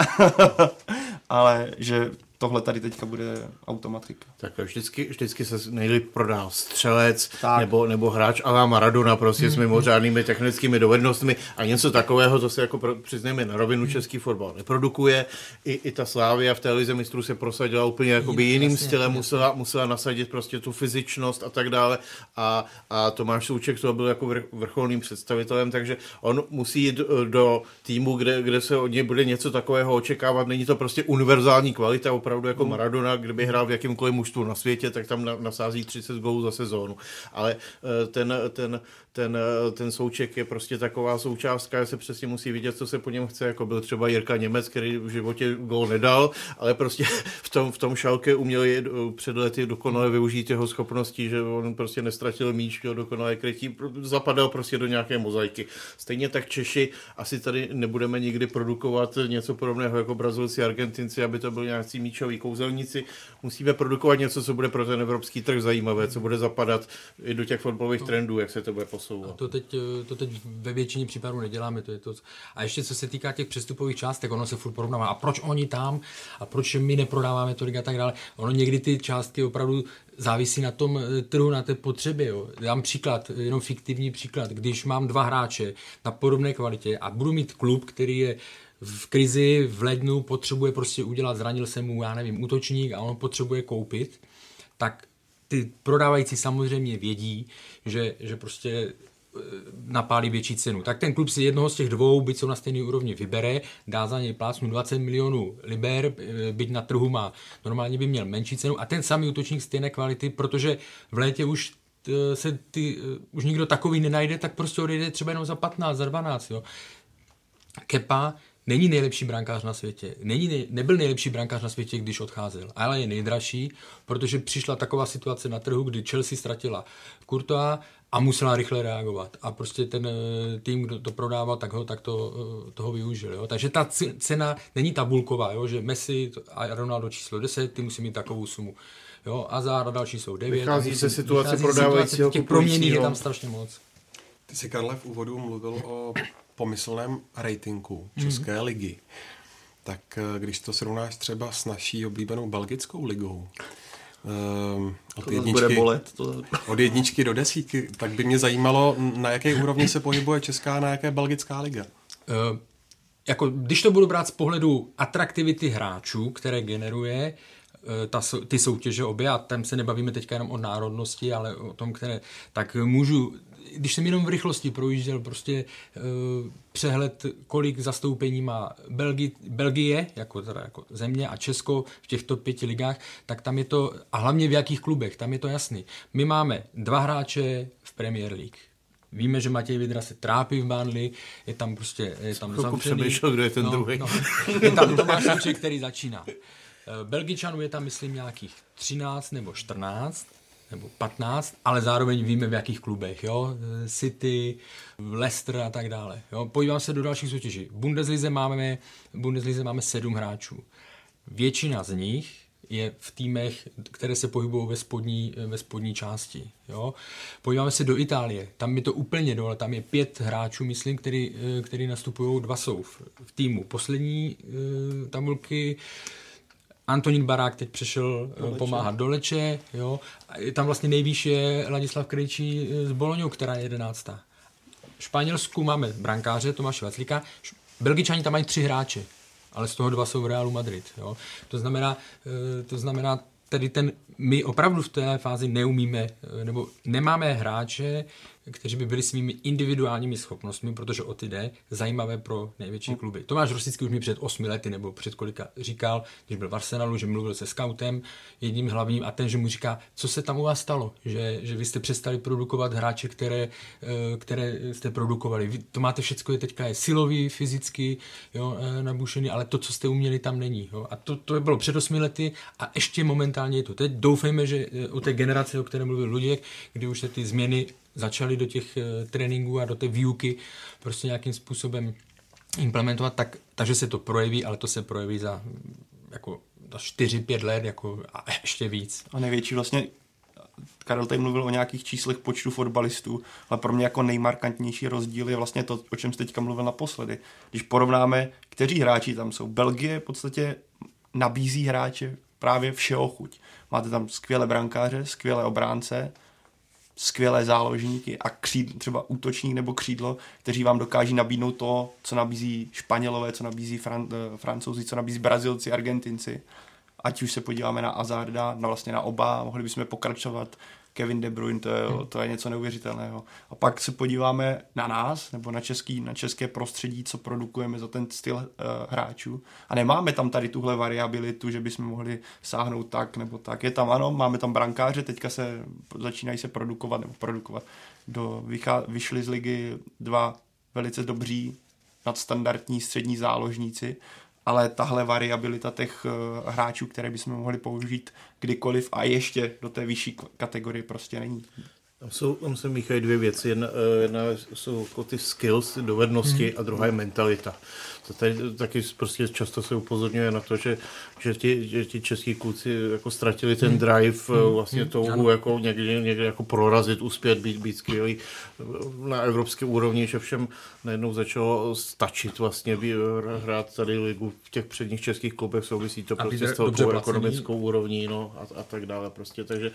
ale že tohle tady teďka bude automatika. Tak vždycky, vždycky se nejlíp prodá střelec nebo, nebo hráč Alá Maradona prostě mm-hmm. s mimořádnými technickými dovednostmi a něco takového, to se jako pro, přiznejme na rovinu český fotbal neprodukuje. I, i ta Slávia v té lize mistrů se prosadila úplně jakoby jiným jasně, stylem, jasně. Musela, musela nasadit prostě tu fyzičnost a tak dále a, a Tomáš Souček to byl jako vrch, vrcholným představitelem, takže on musí jít eh, do týmu, kde, kde se od něj bude něco takového očekávat. Není to prostě univerzální kvalita, opravdu jako hmm. Maradona, kdyby hrál v jakýmkoliv mužstvu na světě, tak tam nasází 30 gólů za sezónu. Ale eh, ten, ten, ten, eh, ten souček je prostě taková součástka, že se přesně musí vidět, co se po něm chce, jako byl třeba Jirka Němec, který v životě gól nedal, ale prostě v tom, v tom šalke uměl je eh, před lety dokonale využít jeho schopností, že on prostě nestratil míč, jo, dokonale krytí, zapadal prostě do nějaké mozaiky. Stejně tak Češi asi tady nebudeme nikdy produkovat něco podobného jako Brazilci, Argentinci, aby to byl nějaký míčový kouzelníci. Musíme produkovat něco, co bude pro ten evropský trh zajímavé, co bude zapadat i do těch fotbalových trendů, jak se to bude posouvat. A to teď, to teď ve většině případů neděláme. To je to. A ještě co se týká těch přestupových částek, ono se furt porovnává. A proč oni tam? A proč my neprodáváme tolik a tak dále? Ono někdy ty částky opravdu závisí na tom eh, trhu, na té potřebě. Jo. Dám příklad, jenom fiktivní příklad. Když mám dva hráče na podobné kvalitě a budu mít klub, který je v krizi v lednu potřebuje prostě udělat, zranil se mu, já nevím, útočník a on potřebuje koupit, tak ty prodávající samozřejmě vědí, že, že prostě e, napálí větší cenu. Tak ten klub si jednoho z těch dvou, byť jsou na stejné úrovni, vybere, dá za něj plácnu 20 milionů liber, e, byť na trhu má, normálně by měl menší cenu a ten samý útočník stejné kvality, protože v létě už e, se ty, už nikdo takový nenajde, tak prostě odejde třeba jenom za 15, za 12. Jo. Kepa není nejlepší brankář na světě. Není, nej, nebyl nejlepší brankář na světě, když odcházel, ale je nejdražší, protože přišla taková situace na trhu, kdy Chelsea ztratila Courtois a musela rychle reagovat. A prostě ten eh, tým, kdo to prodával, tak ho tak to, eh, toho využil. Jo? Takže ta cena není tabulková, jo? že Messi a Ronaldo číslo 10, ty musí mít takovou sumu. Jo, a za další jsou 9. Vychází se situace prodávajícího Těch proměných je tam strašně moc. Ty jsi, Karle, v úvodu mluvil o pomyslném ratingu České mm. ligy. Tak eh, když to srovnáš třeba s naší oblíbenou belgickou ligou, Um, od, to jedničky, bude bolet, to... od jedničky do desítky, tak by mě zajímalo, na jaké úrovni se pohybuje česká a na jaké belgická liga. Uh, jako, když to budu brát z pohledu atraktivity hráčů, které generuje, Eh, ta, ty soutěže obě, a tam se nebavíme teďka jenom o národnosti, ale o tom, které, tak můžu, když jsem jenom v rychlosti projížděl prostě uh, přehled, kolik zastoupení má Belgi, Belgie, jako, teda jako země a Česko v těchto pěti ligách, tak tam je to, a hlavně v jakých klubech, tam je to jasný. My máme dva hráče v Premier League. Víme, že Matěj Vidra se trápí v Burnley, je tam prostě je tam zavřený. kdo je ten no, druhý. No, je tam Tomáš Souček, který začíná. Eh, Belgičanů je tam, myslím, nějakých 13 nebo 14 nebo 15, ale zároveň víme v jakých klubech, jo, City, Leicester a tak dále, jo. Podívám se do dalších soutěží. V Bundeslize máme, v Bundeslize máme sedm hráčů. Většina z nich je v týmech, které se pohybují ve spodní, ve spodní části. Jo? Podíváme se do Itálie, tam je to úplně dole, tam je pět hráčů, myslím, který, eh, který nastupují, dva jsou v týmu. Poslední uh, tabulky Antonín Barák teď přešel do pomáhat do Leče, jo. A je tam vlastně nejvýš je Ladislav Krejčí z Boloňou, která je jedenáctá. V Španělsku máme brankáře Tomáše Vaclíka, Belgičani tam mají tři hráče, ale z toho dva jsou v Realu Madrid. Jo. To znamená, eh, to znamená tedy ten, my opravdu v té fázi neumíme, eh, nebo nemáme hráče, kteří by byli svými individuálními schopnostmi, protože o ty jde, zajímavé pro největší hmm. kluby. Tomáš Rosický už mi před osmi lety nebo před kolika říkal, když byl v Arsenalu, že mluvil se scoutem, jedním hlavním a ten, že mu říká, co se tam u vás stalo, že, že vy jste přestali produkovat hráče, které, eh, které jste produkovali. Vy to máte všechno, je teďka je silový, fyzicky jo, eh, nabušený, ale to, co jste uměli, tam není. Jo. A to, to bylo před osmi lety a ještě momentálně je to. Teď doufejme, že o eh, té generaci, o které mluvil Luděk, kdy už se ty změny začali do těch eh, tréninků a do té výuky prostě nějakým způsobem implementovat, tak, takže se to projeví, ale to se projeví za jako za 4-5 let jako, a ještě víc. A největší vlastně Karel tady mluvil o nějakých číslech počtu fotbalistů, ale pro mě jako nejmarkantnější rozdíl je vlastně to, o čem jste teďka mluvil naposledy. Když porovnáme, kteří hráči tam jsou. Belgie v podstatě nabízí hráče právě všeho chuť. Máte tam skvělé brankáře, skvělé obránce, skvělé záložníky a křídl, třeba útočník nebo křídlo, kteří vám dokáží nabídnout to, co nabízí Španělové, co nabízí Fran- eh, Francouzi, co nabízí Brazilci, Argentinci. Ať už se podíváme na Azarda, na vlastně na oba, mohli bychom pokračovat Kevin De Bruyne, to je, hmm. to je něco neuvěřitelného. A pak se podíváme na nás, nebo na, český, na české prostředí, co produkujeme za ten styl uh, hráčů. A nemáme tam tady tuhle variabilitu, že bychom mohli sáhnout tak nebo tak. Je tam, ano, máme tam brankáře, teďka se začínají se produkovat, nebo produkovat. Do, vychá, vyšli z ligy dva velice dobří nadstandardní střední záložníci ale tahle variabilita těch uh, hráčů, které bychom mohli použít kdykoliv a ještě do té vyšší kategorie prostě není. Tam, jsou, tam se míchají dvě věci. Jedna, eh, jedna jsou jako ty skills, dovednosti hmm. a druhá je mentalita. To tady taky prostě často se upozorňuje na to, že, že, ti, že ti český kluci jako ztratili ten hmm. drive, hmm. vlastně hmm. touhu jako někdy, někdy jako prorazit, uspět, být, být skvělý na evropské úrovni, že všem najednou začalo stačit vlastně hrát tady ligu v těch předních českých klubech, souvisí to prostě s tou ekonomickou úrovní no, a, a, tak dále prostě, takže,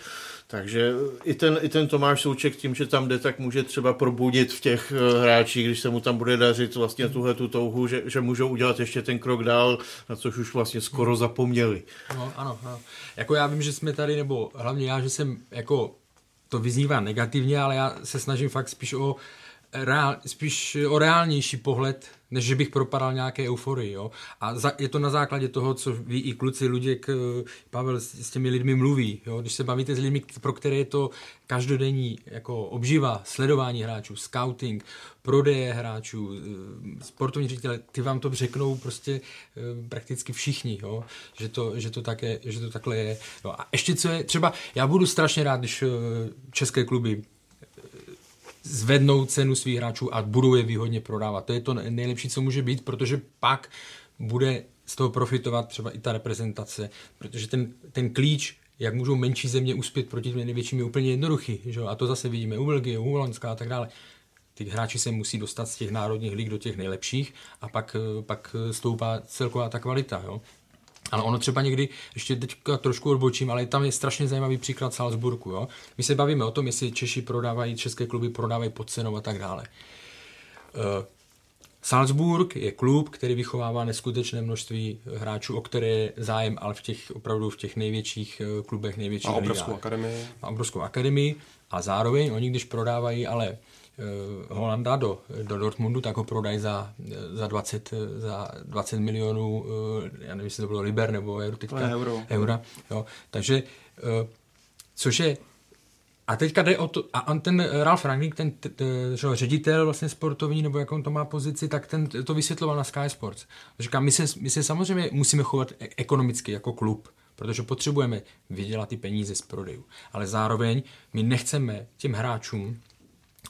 takže i ten, i ten Tomáš Souček tím, že tam jde, tak může třeba probudit v těch eh, hráčích, když se mu tam bude dařit vlastně tuhle tu touhu, že, že můžou udělat ještě ten krok dál, na což už vlastně skoro zapomněli. No, ano, ano. Jako já vím, že jsme tady, nebo hlavně já, že jsem jako to vyznívá negativně, ale já se snažím fakt spíš o reál, spíš o reálnější pohled, než že bych propadal nějaké euforii. Jo? A za, je to na základě toho, co ví i kluci Luděk, eh, Pavel s, s těmi lidmi mluví. Jo? Když se bavíte s lidmi, pro které je to každodenní jako obživa, sledování hráčů, scouting, prodeje hráčů, eh, sportovní ředitele, ty vám to řeknou prostě eh, prakticky všichni, jo? Že, to, že, to také, že to takhle je. Jo? A ještě co je, třeba já budu strašně rád, když české kluby zvednou cenu svých hráčů a budou je výhodně prodávat. To je to nejlepší, co může být, protože pak bude z toho profitovat třeba i ta reprezentace, protože ten, ten klíč, jak můžou menší země uspět proti těm největším, je úplně jednoduchý. Že? A to zase vidíme u Belgie, u Holandska a tak dále. Ty hráči se musí dostat z těch národních lig do těch nejlepších a pak, pak stoupá celková ta kvalita. Jo? Ale ono třeba někdy, ještě teď trošku odbočím, ale tam je strašně zajímavý příklad Salzburgu. Jo? My se bavíme o tom, jestli Češi prodávají, české kluby prodávají pod cenou a tak dále. Uh, Salzburg je klub, který vychovává neskutečné množství hráčů, o které je zájem, ale v těch, opravdu v těch největších eh, klubech, největších Má obrovskou akademii. Má obrovskou akademii a zároveň oni, když prodávají ale Eh, Holanda do, do Dortmundu, tak ho prodají za, za, 20, za 20 milionů, eh, já nevím, jestli to bylo liber nebo euro teďka. Euro. Eura, jo. Takže, eh, což je a teďka jde o to, a on ten Ralf Rangnick, ten t, t, že, ředitel vlastně sportovní, nebo jak on to má pozici, tak ten to vysvětloval na Sky Sports. Říká, my se, my se samozřejmě musíme chovat e, ekonomicky jako klub, protože potřebujeme vydělat ty peníze z prodejů. Ale zároveň my nechceme těm hráčům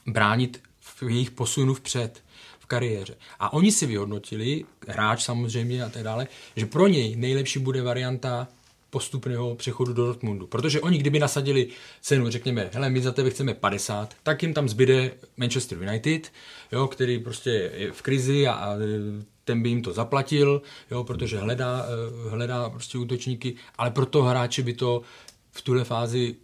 bránit v jejich posunu vpřed v kariéře. A oni si vyhodnotili, hráč samozřejmě a tak dále, že pro něj nejlepší bude varianta postupného přechodu do Dortmundu. Protože oni, kdyby nasadili cenu, řekněme, hele, my za tebe chceme 50, tak jim tam zbyde Manchester United, jo, který prostě je v krizi a, a ten by jim to zaplatil, jo, protože hledá, eh, hledá prostě útočníky, ale pro toho hráče by to v tuhle fázi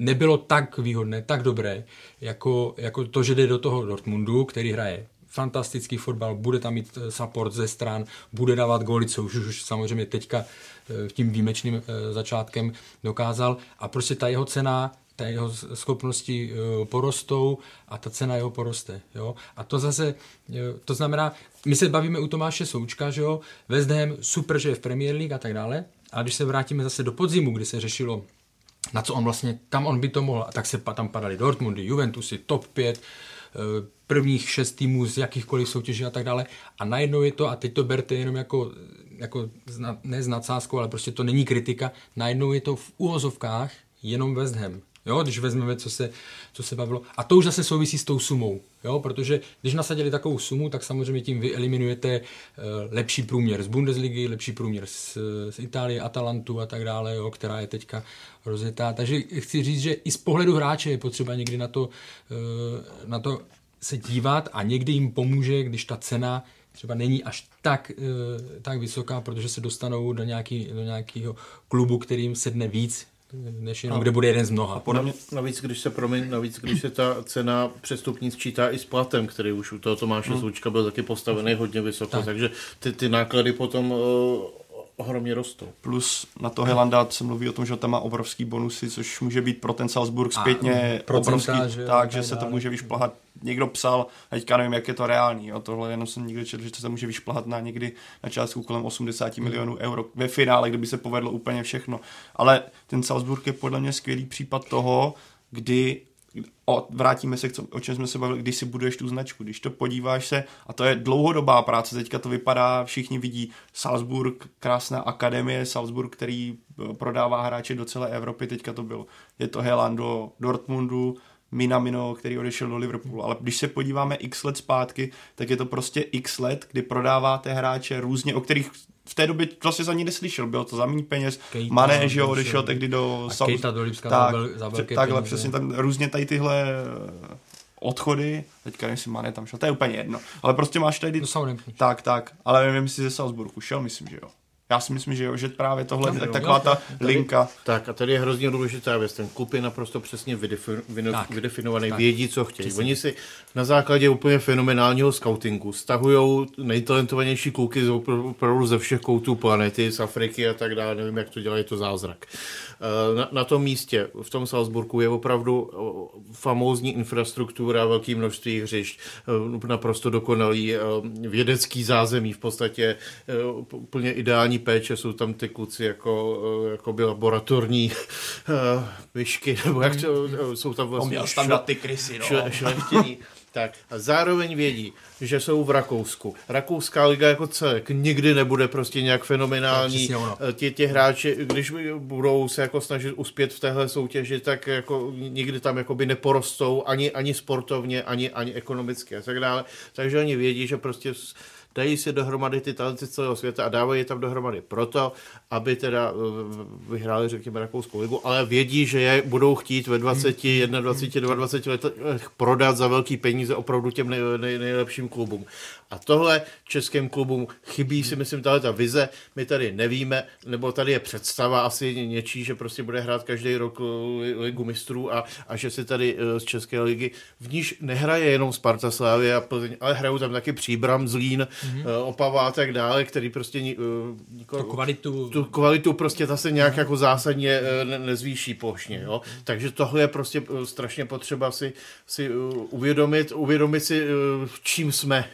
nebylo tak výhodné, tak dobré, jako, jako to, že jde do toho Dortmundu, který hraje fantastický fotbal, bude tam mít eh, support ze stran, bude dávat góly, co už, už samozřejmě teďka eh, tím výjimečným eh, začátkem dokázal a prostě ta jeho cena ta jeho schopnosti porostou a ta cena jeho poroste. Jo? A to zase, to znamená, my se bavíme u Tomáše Součka, že jo, West Ham, super, že je v Premier League a tak dále, a když se vrátíme zase do podzimu, kdy se řešilo na co on vlastně, kam on by to mohl. A tak se tam padaly Dortmundy, Juventusy, top 5, eh, prvních šest týmů z jakýchkoliv soutěží a tak dále. A najednou je to, a teď to berte jenom jako, jako ne s nadsázkou, ale prostě to není kritika, najednou je to v úhozovkách jenom West Ham. Jo, když vezmeme, co se, co se bavilo. A to už zase souvisí s tou sumou. Jo, protože když nasadili takovou sumu, tak samozřejmě tím vy eliminujete uh, lepší průměr z Bundesligy, lepší průměr z, z Itálie, Atalantu a tak dále, jo, která je teďka rozjetá. Takže chci říct, že i z pohledu hráče je potřeba někdy na to, uh, na to se dívat a někdy jim pomůže, když ta cena třeba není až tak, uh, tak vysoká, protože se dostanou do, nějaký, do nějakého klubu, kterým sedne víc než jenom, no. kde bude jeden z mnoha. A podle mě... Navíc, když se, promiň, navíc, když se ta cena přestupní sčítá i s platem, který už u toho Tomáše hmm. Součka byl taky postavený hodně vysoko, tak. takže ty, ty náklady potom uh, ohromně rostou. Plus na to Helanda se mluví o tom, že tam má obrovský bonusy, což může být pro ten Salzburg zpětně a, obrovský, že tak, že se to může vyšplhat. Někdo psal, a teďka nevím, jak je to reálný, jo, tohle jenom jsem někdy četl, že to se může vyšplhat na někdy na částku kolem 80 hmm. milionů euro ve finále, kdyby se povedlo úplně všechno. Ale ten Salzburg je podle mě skvělý případ toho, kdy o, vrátíme se k co, o čem jsme se bavili, když si buduješ tu značku, když to podíváš se, a to je dlouhodobá práce, teďka to vypadá, všichni vidí Salzburg, krásná akademie, Salzburg, který eh, prodává hráče do celé Evropy, teďka to bylo, je to Helan do Dortmundu, Minamino, který odešel do Liverpoolu. Ale když se podíváme x let zpátky, tak je to prostě x let, kdy prodáváte hráče různě, o kterých v té době vlastně za ní neslyšel, bylo to za méně peněz. Keita, Mané, že jo, odešel tehdy do... A Keita do Lipska tak, za, za velké Takhle, peníze. přesně tam různě tady tyhle eh, odchody, teďka nevím, jestli Mané tam šel, to je úplně jedno. Ale prostě máš tady... To tak, tak, ale nevím, jestli ze Salzburgu šel, myslím, že jo. Já si myslím, že jo, že právě tohle je taková ta linka. Tak a tady je hrozně důležitá věc. Ten klub je naprosto přesně vydefin, Tak. vydefinovaný, Tak. vědí, co chtějí. Oni si na základě úplně fenomenálního scoutingu stahují nejtalentovanější kluky z opr- opravdu ze všech koutů planety, z Afriky a tak dále. Nevím, jak to dělají, je to zázrak. Eh, Na, na tom místě, v tom Salzburgu, je opravdu famózní infrastruktura, velké množství hřišť, eh, naprosto dokonalý eh, vědecký zázemí, v podstatě úplně ideální péče, jsou tam ty kluci jako, eh, jako by laboratorní eh, myšky, nebo jak to, eh, jsou tam vlastně Měl tam ty krysy, no. šle, šlechtění. Tak a zároveň vědí, že jsou v Rakousku. Rakouská liga jako celek nikdy nebude prostě nějak fenomenální. Ti, ti hráči, když budou se jako snažit uspět v téhle soutěži, tak jako nikdy tam jako by neporostou ani, ani sportovně, ani, ani ekonomicky a tak dále. Takže oni vědí, že prostě dají si dohromady ty talenty z celého světa a dávají je tam dohromady proto, aby teda eh, vyhráli, řekněme, Rakouskou ligu, ale vědí, že je budou chtít ve 20, 21, 22 letech prodat za velký peníze opravdu těm nej, nej, nejlepším klubům. A tohle českým klubům chybí si myslím tahle ta vize, my tady nevíme, nebo tady je představa asi něčí, že prostě bude hrát každý rok li- ligu mistrů a, a že si tady eh, z České ligy, v níž nehraje jenom Sparta Slávy a Plzeň, ale hrajou tam taky Příbram, Zlín, mm-hmm. Opava a tak dále, který prostě ni, nikoho, Tu kvalitu, tu kvalitu prostě ta se nějak jako zásadně ne, nezvýší plošně, jo. Takže tohle je prostě strašně potřeba si, si uvědomit, uvědomit si, v čím jsme.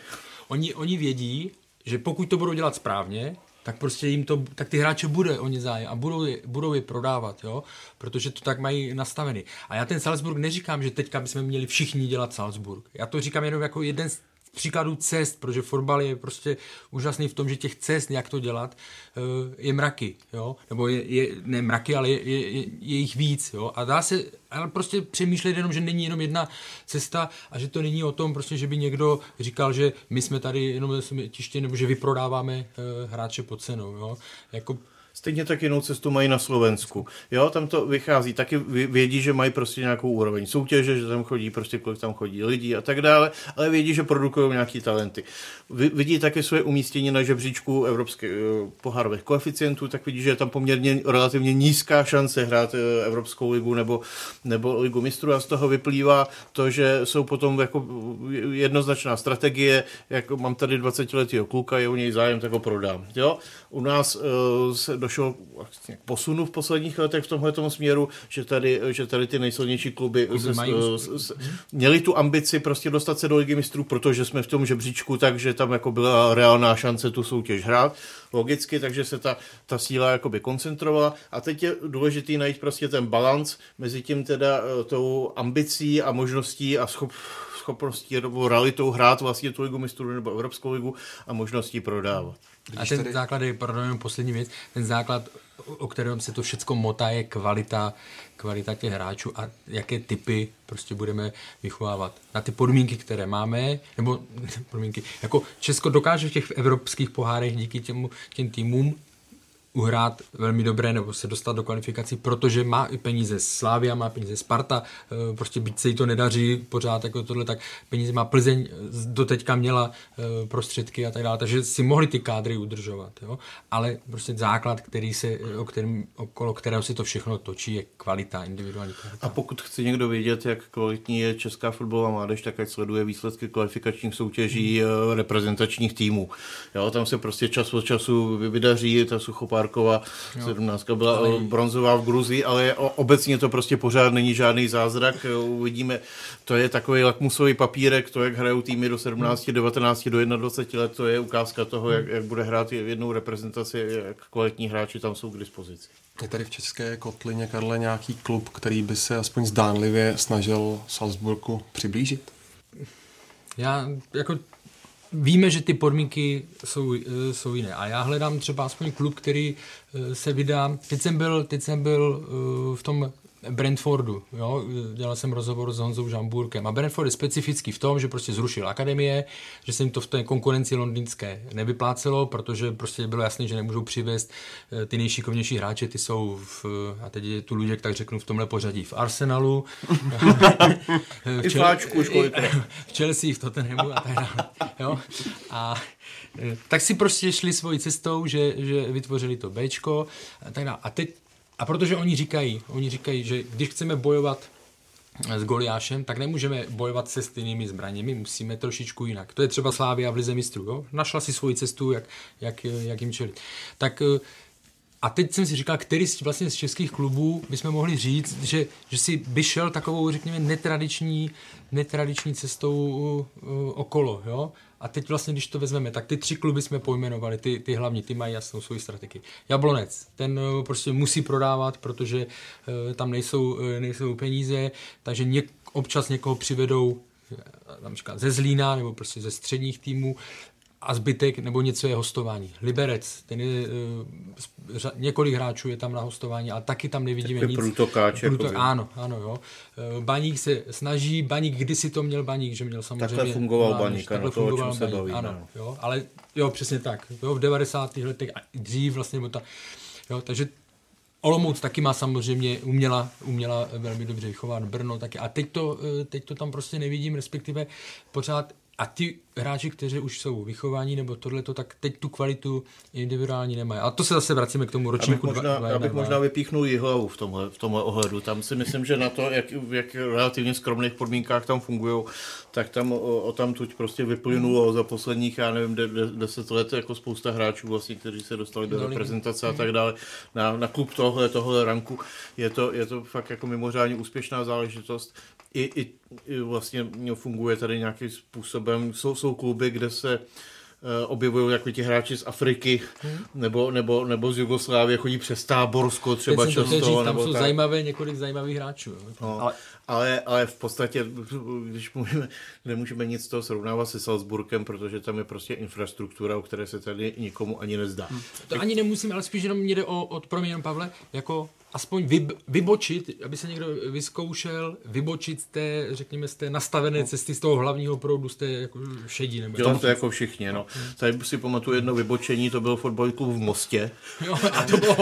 Oni, oni vědí, že pokud to budou dělat správně, tak prostě jim to, tak ty hráče bude oni zájem a budou je, budou je prodávat, jo, protože to tak mají nastavený. A já ten Salzburg neříkám, že teďka bychom měli všichni dělat Salzburg. Já to říkám jenom jako jeden z příkladů cest, protože fotbal je prostě úžasný v tom, že těch cest, jak to dělat, eh, je mraky, jo, nebo je, je ne mraky, ale je, je, je, je jich víc, jo, a dá se, ale prostě přemýšlet jenom, že není jenom jedna cesta a že to není o tom, prostě, že by někdo říkal, že my jsme tady jenom tiště, nebo že vyprodáváme uh, hráče pod cenou, jo, jako Stejně tak jinou cestu mají na Slovensku. Jo, tam to vychází, taky vě- vědí, že mají prostě nějakou úroveň soutěže, že tam chodí prostě kolik tam chodí lidí a tak dále, ale vědí, že produkují nějaký talenty. Vidí taky své umístění na žebříčku evropských eh, pohárových koeficientů, tak vidí, že je tam poměrně relativně nízká šance hrát eh, Evropskou ligu nebo, nebo ligu mistrů a z toho vyplývá to, že jsou potom jako jednoznačná strategie, jako mám tady 20 letého kluka, je u něj zájem, tak ho prodám. Jo? U nás se došlo vlastně k posunu v posledních letech v tomhle směru, že tady, že tady ty nejsilnější kluby, Kluby se, mají s, s, měli tu ambici prostě dostat se do ligy mistrů, protože jsme v tom žebříčku, takže tam jako byla reálná šance tu soutěž hrát. Logicky, takže se ta, ta síla jakoby koncentrovala. A teď je důležitý najít prostě ten balans mezi tím teda eh, tou ambicí a možností a schop, schopností nebo realitou hrát vlastně tu ligu mistrů nebo Evropskou ligu a možností prodávat. A ten základ je, pardon, poslední věc, ten základ, o o kterém se to všechno motá, je kvalita, kvalita těch hráčů a jaké typy prostě budeme vychovávat. Na ty podmínky, které máme, nebo podmínky, jako Česko dokáže v těch evropských pohárech díky těm, těm týmům uhrát velmi dobré nebo se dostat do kvalifikací, protože má i peníze Slávia, má peníze Sparta, eh, prostě byť se jí to nedaří pořád jako tohle, tak peníze má Plzeň, doteďka měla eh, prostředky a tak dále, takže si mohli ty kádry udržovat, jo? ale prostě základ, který se, o kterém, okolo kterého se to všechno točí, je kvalita, individuální kvalita. A pokud chce někdo vědět, jak kvalitní je česká fotbalová mládež, tak ať sleduje výsledky kvalifikačních soutěží eh, reprezentačních týmů. Jo, tam se prostě čas od času vydaří, ta Suchopárková 17 byla ale... bronzová v Gruzii, ale obecně to prostě pořád není žádný zázrak. Jo, Uvidíme, to je takový lakmusový papírek, to, jak hrajou týmy do 17, 19, do 21 let, to je ukázka toho, jak, jak bude hrát jednou reprezentaci, jak kvalitní hráči tam jsou k dispozici. Je tady v České kotlině, Karle, nějaký klub, který by se aspoň zdánlivě snažil Salzburgu přiblížit? Já jako víme, že ty podmínky jsou, eh, jsou jiné. A já hledám třeba aspoň klub, který eh, se vydá. Teď jsem byl, teď jsem byl eh, v tom Brentfordu, jo, dělal jsem rozhovor s Honzou Žamburkem a Brentford je specifický v tom, že prostě zrušil akademie, že se jim to v té konkurenci londýnské nevyplácelo, protože prostě bylo jasné, že nemůžou přivést eh, ty nejšikovnější hráče, ty jsou v, a teď je tu Luděk tak řeknu v tomhle pořadí, v Arsenalu, v Fáčku, v Chelsea, v Tottenhamu a tak dále. Jo? A eh, tak si prostě šli svojí cestou, že, že vytvořili to Bčko a tak dále. A teď a protože oni říkají, oni říkají, že když chceme bojovat s Goliášem, tak nemůžeme bojovat se stejnými zbraněmi, musíme trošičku jinak. To je třeba Slávia v Lize mistrů. Jo? Našla si svoji cestu, jak, jak, jak jim čelit. Tak eh, a teď jsem si říkal, který z, vlastně z českých klubů bychom mohli říct, že, že si by šel takovou, řekněme, netradiční, netradiční cestou uh, okolo. Jo? A teď vlastně, když to vezmeme, tak ty tři kluby jsme pojmenovali, ty, ty hlavní, ty mají jasnou svoji strategii. Jablonec, ten uh, prostě musí prodávat, protože uh, tam nejsou, uh, nejsou peníze, takže něk, občas někoho přivedou ze Zlína nebo prostě ze středních týmů a zbytek nebo něco je hostování. Liberec, ten je, uh, několik hráčů je tam na hostování, ale taky tam nevidíme Takový nic. Průtokáč, Průtok, jakoby. ano, ano, jo. Uh, Baník se snaží, Baník kdysi to měl Baník, že měl samozřejmě... Takhle fungoval mládež, Baník, takhle ano, to, o čem fungoval se Baník, bavíme, Ano, no. jo, ale jo, přesně tak. Jo, v 90. letech a dřív vlastně, ta, jo, takže Olomouc taky má samozřejmě, uměla, uměla velmi dobře vychovat Brno taky. A teď to, eh, teď to tam prostě nevidím, respektive pořád a ty hráči, kteří už jsou vychování nebo tohleto, tak teď tu kvalitu individuální nemají. A to se zase vracíme k tomu Já bych ročníku. možná, dva- já bych dva- možná vypíchnul Jihlavu v tomhle, v tomhle ohledu. Tam si myslím, že na to, jak, v jak relativně skromných podmínkách tam fungují, tak tam o, o tam tuď prostě vyplynulo za posledních, já nevím, de, de, deset let jako spousta hráčů vlastně, kteří se dostali do ligy. reprezentace a tak dále na, na klub tohle, tohle ranku. Je to, je to fakt jako mimořádně úspěšná záležitost. I, i, i vlastně funguje tady nějakým způsobem. Jsou, jsou kluby, kde se eh, objevují jako ti hráči z Afriky nebo, nebo, nebo z Jugoslávie, chodí přes Táborsko Teď třeba chtěl často. říct, tam nebo jsou tak. zajímavé několik zajímavých hráčů. Jo. No, Ale- ale, ale, v podstatě, když můžeme, nemůžeme nic z toho srovnávat se Salzburgem, protože tam je prostě infrastruktura, o které se tady nikomu ani nezdá. To ani nemusím, ale spíš jenom mě jde o, od, promiň, Pavle, jako aspoň vyb, vybočit, aby se někdo vyzkoušel, vybočit z té, řekněme, z té nastavené cesty, z toho hlavního proudu, z té jako šedí. Nebo Dělám to jako všichni, no. Tady si pamatuju jedno vybočení, to byl fotbalový klub v Mostě. Jo, a to, bylo,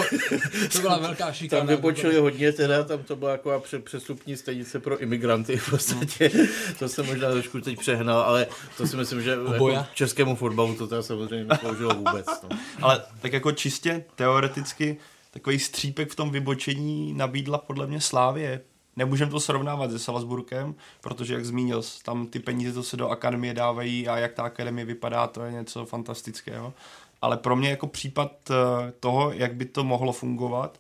to byla velká šikana. Tam vybočili hodně, teda tam to byla taková pře- přestupní stanice pro imigranty v podstatě. To jsem možná trošku teď přehnal, ale to si myslím, že jako Oboja. českému fotbalu to teda samozřejmě nesloužilo vůbec. No. Ale tak jako čistě teoreticky takový střípek v tom vybočení nabídla podle mě Slávě. Nemůžeme to srovnávat se Salzburgem, protože jak zmínil, tam ty peníze to se do akademie dávají a jak ta akademie vypadá, to je něco fantastického. Ale pro mě jako případ eh, toho, jak by to mohlo fungovat,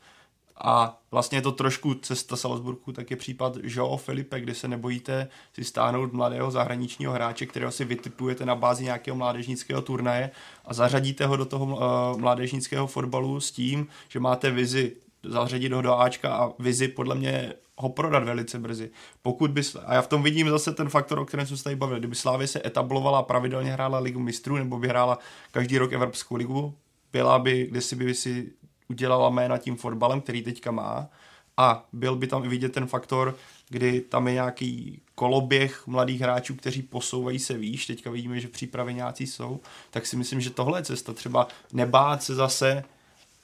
a vlastně je to trošku cesta Salzburgu, tak je případ Joao Felipe, kdy se nebojíte si stáhnout mladého zahraničního hráče, kterého si vytipujete na bázi nějakého mládežnického turnaje a zařadíte ho do toho uh, mládežnického fotbalu s tím, že máte vizi zařadit ho do Ačka a vizi podle mě ho prodat velice brzy. Pokud by, a já v tom vidím zase ten faktor, o kterém jsme se tady bavili, kdyby Slávě se etablovala a pravidelně hrála ligu mistrů nebo by hrála každý rok Evropskou ligu, byla by, kdysi by si udělala jména tím fotbalem, který teďka má. A byl by tam i vidět ten faktor, kdy tam je nějaký koloběh mladých hráčů, kteří posouvají se výš, teďka vidíme, že v přípravě nějací jsou, tak si myslím, že tohle je cesta, třeba nebát se zase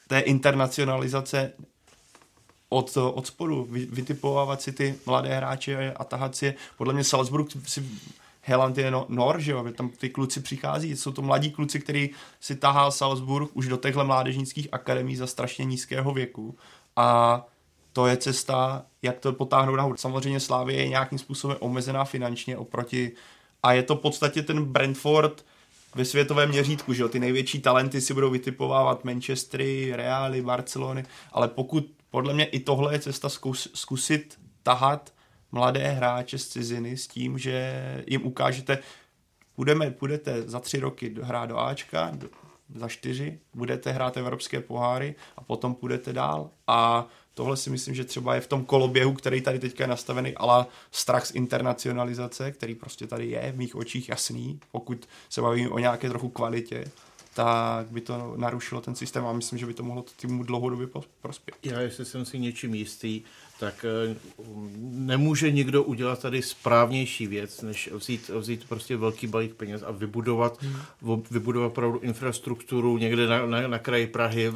té internacionalizace od, od spodu, vy, vytipovávat si ty mladé hráče a tahat si je. Podle mě Salzburg si Heland je no, Nor, že jo, tam ty kluci přichází, jsou to mladí kluci, který si tahá Salzburg už do těchto mládežnických akademí za strašně nízkého věku. A to je cesta, jak to potáhnout nahoru. Samozřejmě Slávě je nějakým způsobem omezená finančně oproti a je to v podstatě ten Brentford ve světovém měřítku, že jo, ty největší talenty si budou vytipovávat Manchestery, Reály, Barcelony, ale pokud podle mě i tohle je cesta zkus, zkusit tahat mladé hráče z ciziny s tím, že jim ukážete, budeme, budete za tři roky hrát do Ačka, do, za čtyři, budete hrát evropské poháry a potom půjdete dál. A tohle si myslím, že třeba je v tom koloběhu, který tady teďka je nastavený, ale strach z internacionalizace, který prostě tady je v mých očích jasný, pokud se bavím o nějaké trochu kvalitě, tak by to narušilo ten systém a myslím, že by to mohlo týmu dlouhodobě prospět. Já, jestli jsem si něčím jistý, tak eh, nemůže nikdo udělat tady správnější věc, než vzít, vzít prostě velký balík peněz a vybudovat, hmm. vybudovat opravdu infrastrukturu někde na, na, na kraji Prahy,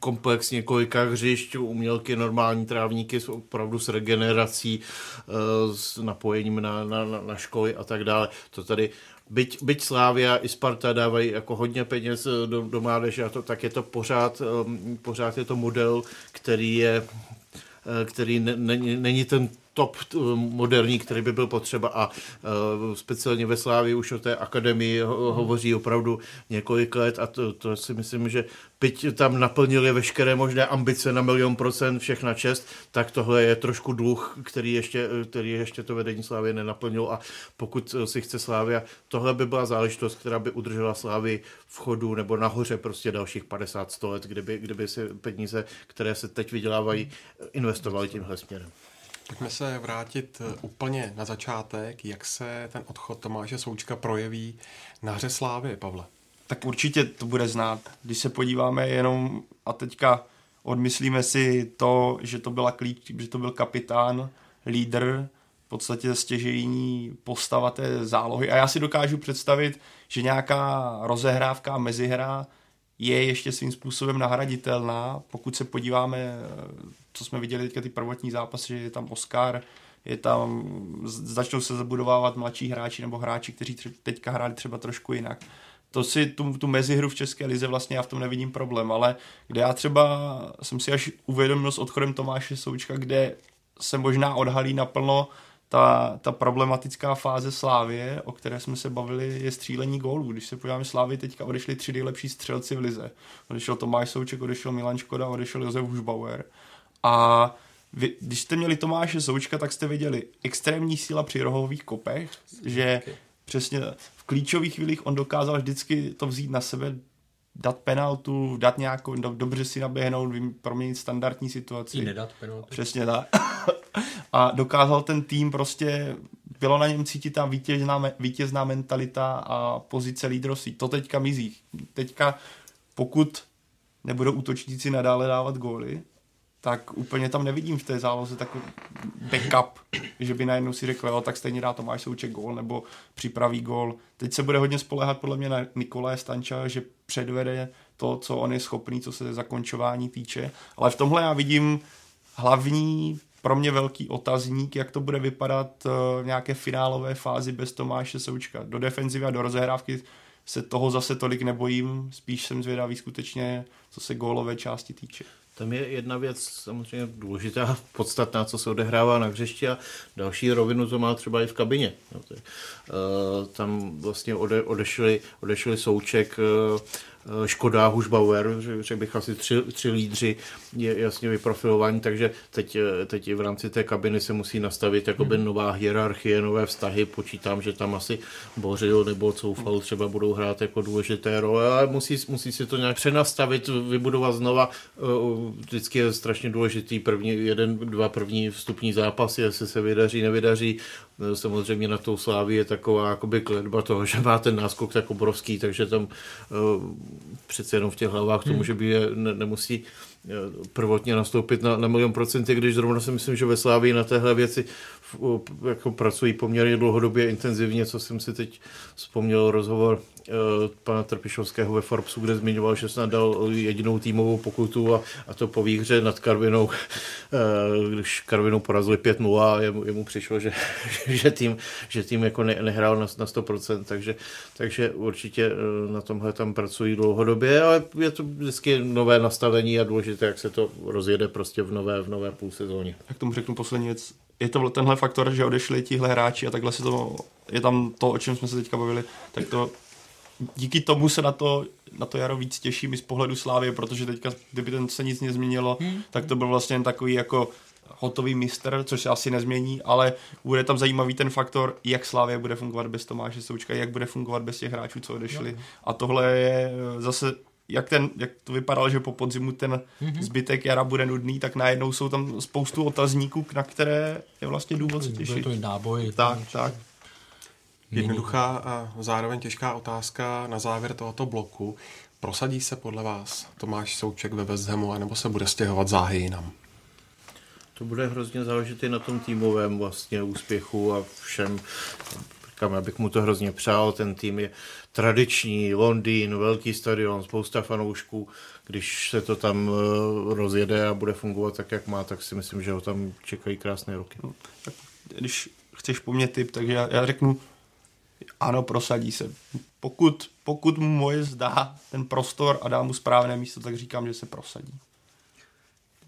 komplex několika hřišť, umělky, normální trávníky, opravdu s regenerací, eh, s napojením na, na, na školy a tak dále. To tady byť, byť Slávia i Sparta dávají jako hodně peněz do, do mládeže a to, tak je to pořád, um, pořád je to model, který je Eh, který není ten top eh, moderní, který by byl potřeba a uh, speciálně ve Slávii už o té akademii ho, hovoří opravdu několik let a to, to si myslím, že byť tam naplnili veškeré možné ambice na milion procent všechna čest, tak tohle je trošku dluh, který ještě, který ještě to vedení Slávy nenaplnil a pokud si chce Slávia, tohle by byla záležitost, která by udržela Slávy v chodu nebo nahoře prostě dalších 50-100 let, kdyby, kdyby si peníze, které se teď vydělávají, investovali tímhle směrem. Pojďme se vrátit eh, úplně na začátek, jak se ten odchod Tomáše Součka projeví na hře Slávy, Pavle. Tak určitě to bude znát. Když se podíváme jenom a teďka odmyslíme si to, že to byla klíč, že to byl kapitán, lídr, v podstatě stěžejní postava té zálohy. A já si dokážu představit, že nějaká rozehrávka, mezihra je ještě svým způsobem nahraditelná. Pokud se podíváme, co jsme viděli teďka ty prvotní zápasy, že je tam Oscar, je tam, začnou se zabudovávat mladší hráči nebo hráči, kteří teďka hráli třeba trošku jinak. To si tu, tu mezihru v České lize vlastně já v tom nevidím problém, ale kde já třeba jsem si až uvědomil s odchodem Tomáše Součka, kde se možná odhalí naplno ta, ta problematická fáze Slávě, o které jsme se bavili, je střílení gólů. Když se podíváme Slávy, teďka odešli tři nejlepší střelci v lize. Odešel Tomáš Souček, odešel Milan Škoda, odešel Josef Hušbauer. A vy, když jste měli Tomáše Součka, tak jste viděli extrémní síla při rohových kopech, že okay. přesně v klíčových chvílích on dokázal vždycky to vzít na sebe, dát penaltu, dát nějakou, do, dobře si naběhnout, proměnit standardní situaci. I nedat penaltu. Přesně tak. a dokázal ten tým prostě, bylo na něm cítit ta vítězná, vítězná mentalita a pozice lídrovství. To teďka mizí. Teďka pokud nebudou útočníci nadále dávat góly, tak úplně tam nevidím v té záloze takový backup, že by najednou si řekl, jo, tak stejně dá Tomáš Souček gól nebo připraví gól. Teď se bude hodně spolehat podle mě na Nikolaje Stanča, že předvede to, co on je schopný, co se zakončování týče. Ale v tomhle já vidím hlavní pro mě velký otazník, jak to bude vypadat eh, v nějaké finálové fázi bez Tomáše Součka. Do defenzivy a do rozehrávky se toho zase tolik nebojím, spíš jsem zvědavý skutečně, co se gólové části týče. Tam je jedna věc samozřejmě důležitá, podstatná, co se odehrává na hřišti a další rovinu to má třeba i v kabině. No, uh, tam vlastně ode, odešli, odešli Souček, Eh, Škoda, Hušbauer, řekl bych asi tři, tři lídři je jasně vyprofilování, takže teď, eh, teď i v rámci té kabiny se musí nastavit jakoby hmm. nová hierarchie, nové vztahy, počítám, že tam asi Bořil nebo Coufal třeba budou hrát jako důležité role, ale musí, musí si to nějak přenastavit, vybudovat znova, eh, vždycky je strašně důležitý první, jeden, dva první vstupní zápasy, jestli se vydaří, nevydaří, samozřejmě na tou slávě je taková jakoby kledba toho, že má ten náskok tak obrovský, takže tam přece jenom v těch hlavách to hmm. může být, ne, nemusí uh, prvotně nastoupit na, na milion procent, když zrovna si myslím, že ve Slávii na téhle věci jako pracují poměrně dlouhodobě intenzivně, co jsem si teď vzpomněl rozhovor Eh, pana Trpišovského ve Forbesu, kde zmiňoval, že snad dal jedinou týmovou pokutu a, a to po výhře nad Karvinou, eh, když Karvinou porazili 5-0 a jemu, jemu přišlo, že, že, tým, že tým jako ne, nehrál na, na 100%, takže, takže určitě eh, na tomhle tam pracují dlouhodobě, ale je to vždycky nové nastavení a důležité, jak se to rozjede prostě v nové, v nové půl sezóně. Jak tomu řeknu poslední věc, je to tenhle faktor, že odešli tihle hráči a takhle se to, je tam to, o čem jsme se teďka bavili, tak to díky tomu se na to, na to jaro víc těším i z pohledu Slávy, protože teďka, kdyby ten se nic nezměnilo, hmm. tak to byl vlastně takový jako hotový mistr, což se asi nezmění, ale bude tam zajímavý ten faktor, jak Slávě bude fungovat bez Tomáše Součka, jak bude fungovat bez těch hráčů, co odešli. No. A tohle je zase jak, ten, jak to vypadalo, že po podzimu ten mm-hmm. zbytek jara bude nudný, tak najednou jsou tam spoustu otazníků, na které je vlastně důvod se těšit. Bude to i náboj. Tak, tak. Jednoduchá a zároveň těžká otázka na závěr tohoto bloku. Prosadí se podle vás Tomáš Souček ve West Hamu, anebo se bude stěhovat záhy jinam? To bude hrozně záležet i na tom týmovém vlastně úspěchu a všem. Říkám, já bych mu to hrozně přál, ten tým je tradiční, Londýn, velký stadion, spousta fanoušků. Když se to tam eh, rozjede a bude fungovat tak, jak má, tak si myslím, že ho tam čekají krásné roky. No, tak když chceš po mně typ, takže já, já řeknu, ano, prosadí se. Pokud, pokud mu moje zdá ten prostor a dá mu správné místo, tak říkám, že se prosadí.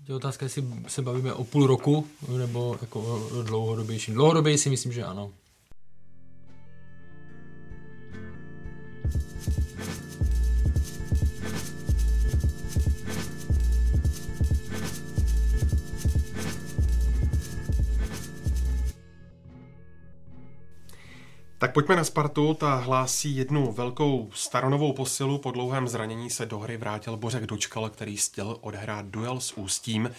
Je otázka, jestli se bavíme o půl roku, nebo jako dlouhodobější. Dlouhodoběji si myslím, že ano. Tak pojďme na Spartu, ta hlásí jednu velkou staronovou posilu. Po dlouhém zranění se do hry vrátil Bořek Dočkal, který chtěl odhrát duel s Ústím.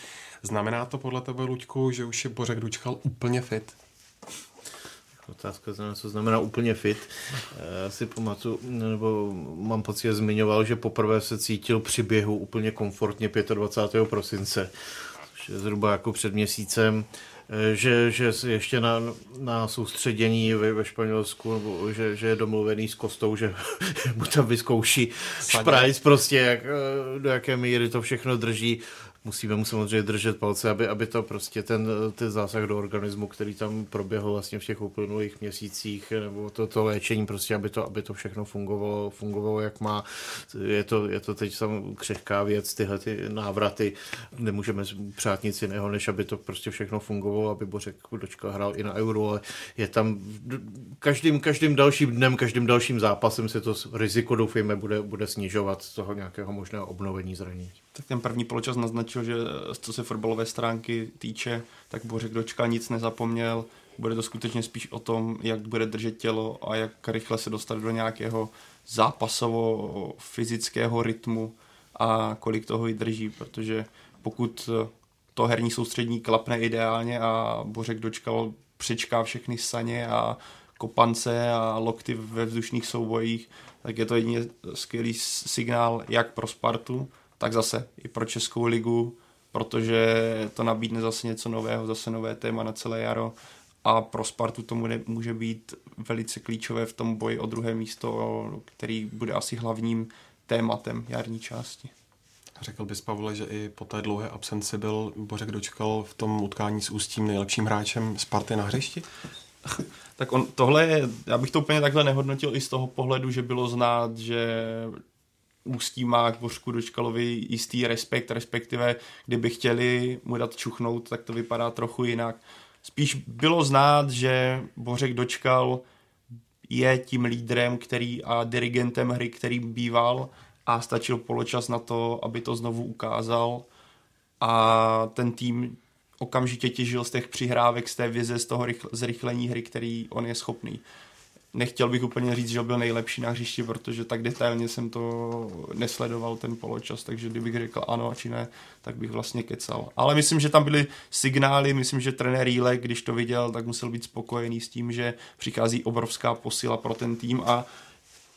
Znamená to podle tebe, Luďku, že už je Bořek Dočkal úplně fit? Otázka co znamená úplně fit. Já si pamatuju, nebo mám pocit, že zmiňoval, že poprvé se cítil při běhu úplně komfortně 25. prosince, což je zhruba jako před měsícem. Eh, že, že ještě na, na soustředění ve, ve Španělsku, nebo že, že je domluvený s Kostou, že mu tam vyzkouší šprajc prostě, jak, eh, do jaké míry to všechno drží musíme mu samozřejmě držet palce, aby, aby to prostě ten, ten zásah do organismu, který tam proběhl vlastně v těch uplynulých měsících, nebo to, to léčení, prostě, aby to, aby to všechno fungovalo, fungovalo jak má. Je to, je to teď sam křehká věc, tyhle ty návraty, nemůžeme přát nic jiného, než aby to prostě všechno fungovalo, aby Bořek dočka hrál i na Euro, ale je tam každým, každým dalším dnem, každým dalším zápasem se to riziko, doufejme, bude, bude snižovat z toho nějakého možného obnovení zranění. Tak ten první poločas naznačil, že co se fotbalové stránky týče, tak Bořek Dočka nic nezapomněl. Bude to skutečně spíš o tom, jak bude držet tělo a jak rychle se dostat do nějakého zápasovo fyzického rytmu a kolik toho i drží, protože pokud to herní soustřední klapne ideálně a Bořek Dočkal přečká všechny saně a kopance a lokty ve vzdušných soubojích, tak je to jedině skvělý signál jak pro Spartu, tak zase i pro Českou ligu, protože to nabídne zase něco nového, zase nové téma na celé jaro a pro Spartu to může být velice klíčové v tom boji o druhé místo, který bude asi hlavním tématem jarní části. Řekl bys, Pavle, že i po té dlouhé absenci byl Bořek Dočkal v tom utkání s Ústím nejlepším hráčem Sparty na hřišti? tak on, tohle je, já bych to úplně takhle nehodnotil i z toho pohledu, že bylo znát, že Ústí má k Bořku Dočkalovi jistý respekt, respektive kdyby chtěli mu dát čuchnout, tak to vypadá trochu jinak. Spíš bylo znát, že Bořek Dočkal je tím lídrem který a dirigentem hry, který býval a stačil poločas na to, aby to znovu ukázal a ten tým okamžitě těžil z těch přihrávek, z té vize, z toho zrychlení hry, který on je schopný nechtěl bych úplně říct, že byl nejlepší na hřišti, protože tak detailně jsem to nesledoval ten poločas, takže kdybych řekl ano či ne, tak bych vlastně kecal. Ale myslím, že tam byly signály, myslím, že trenér Jílek, když to viděl, tak musel být spokojený s tím, že přichází obrovská posila pro ten tým a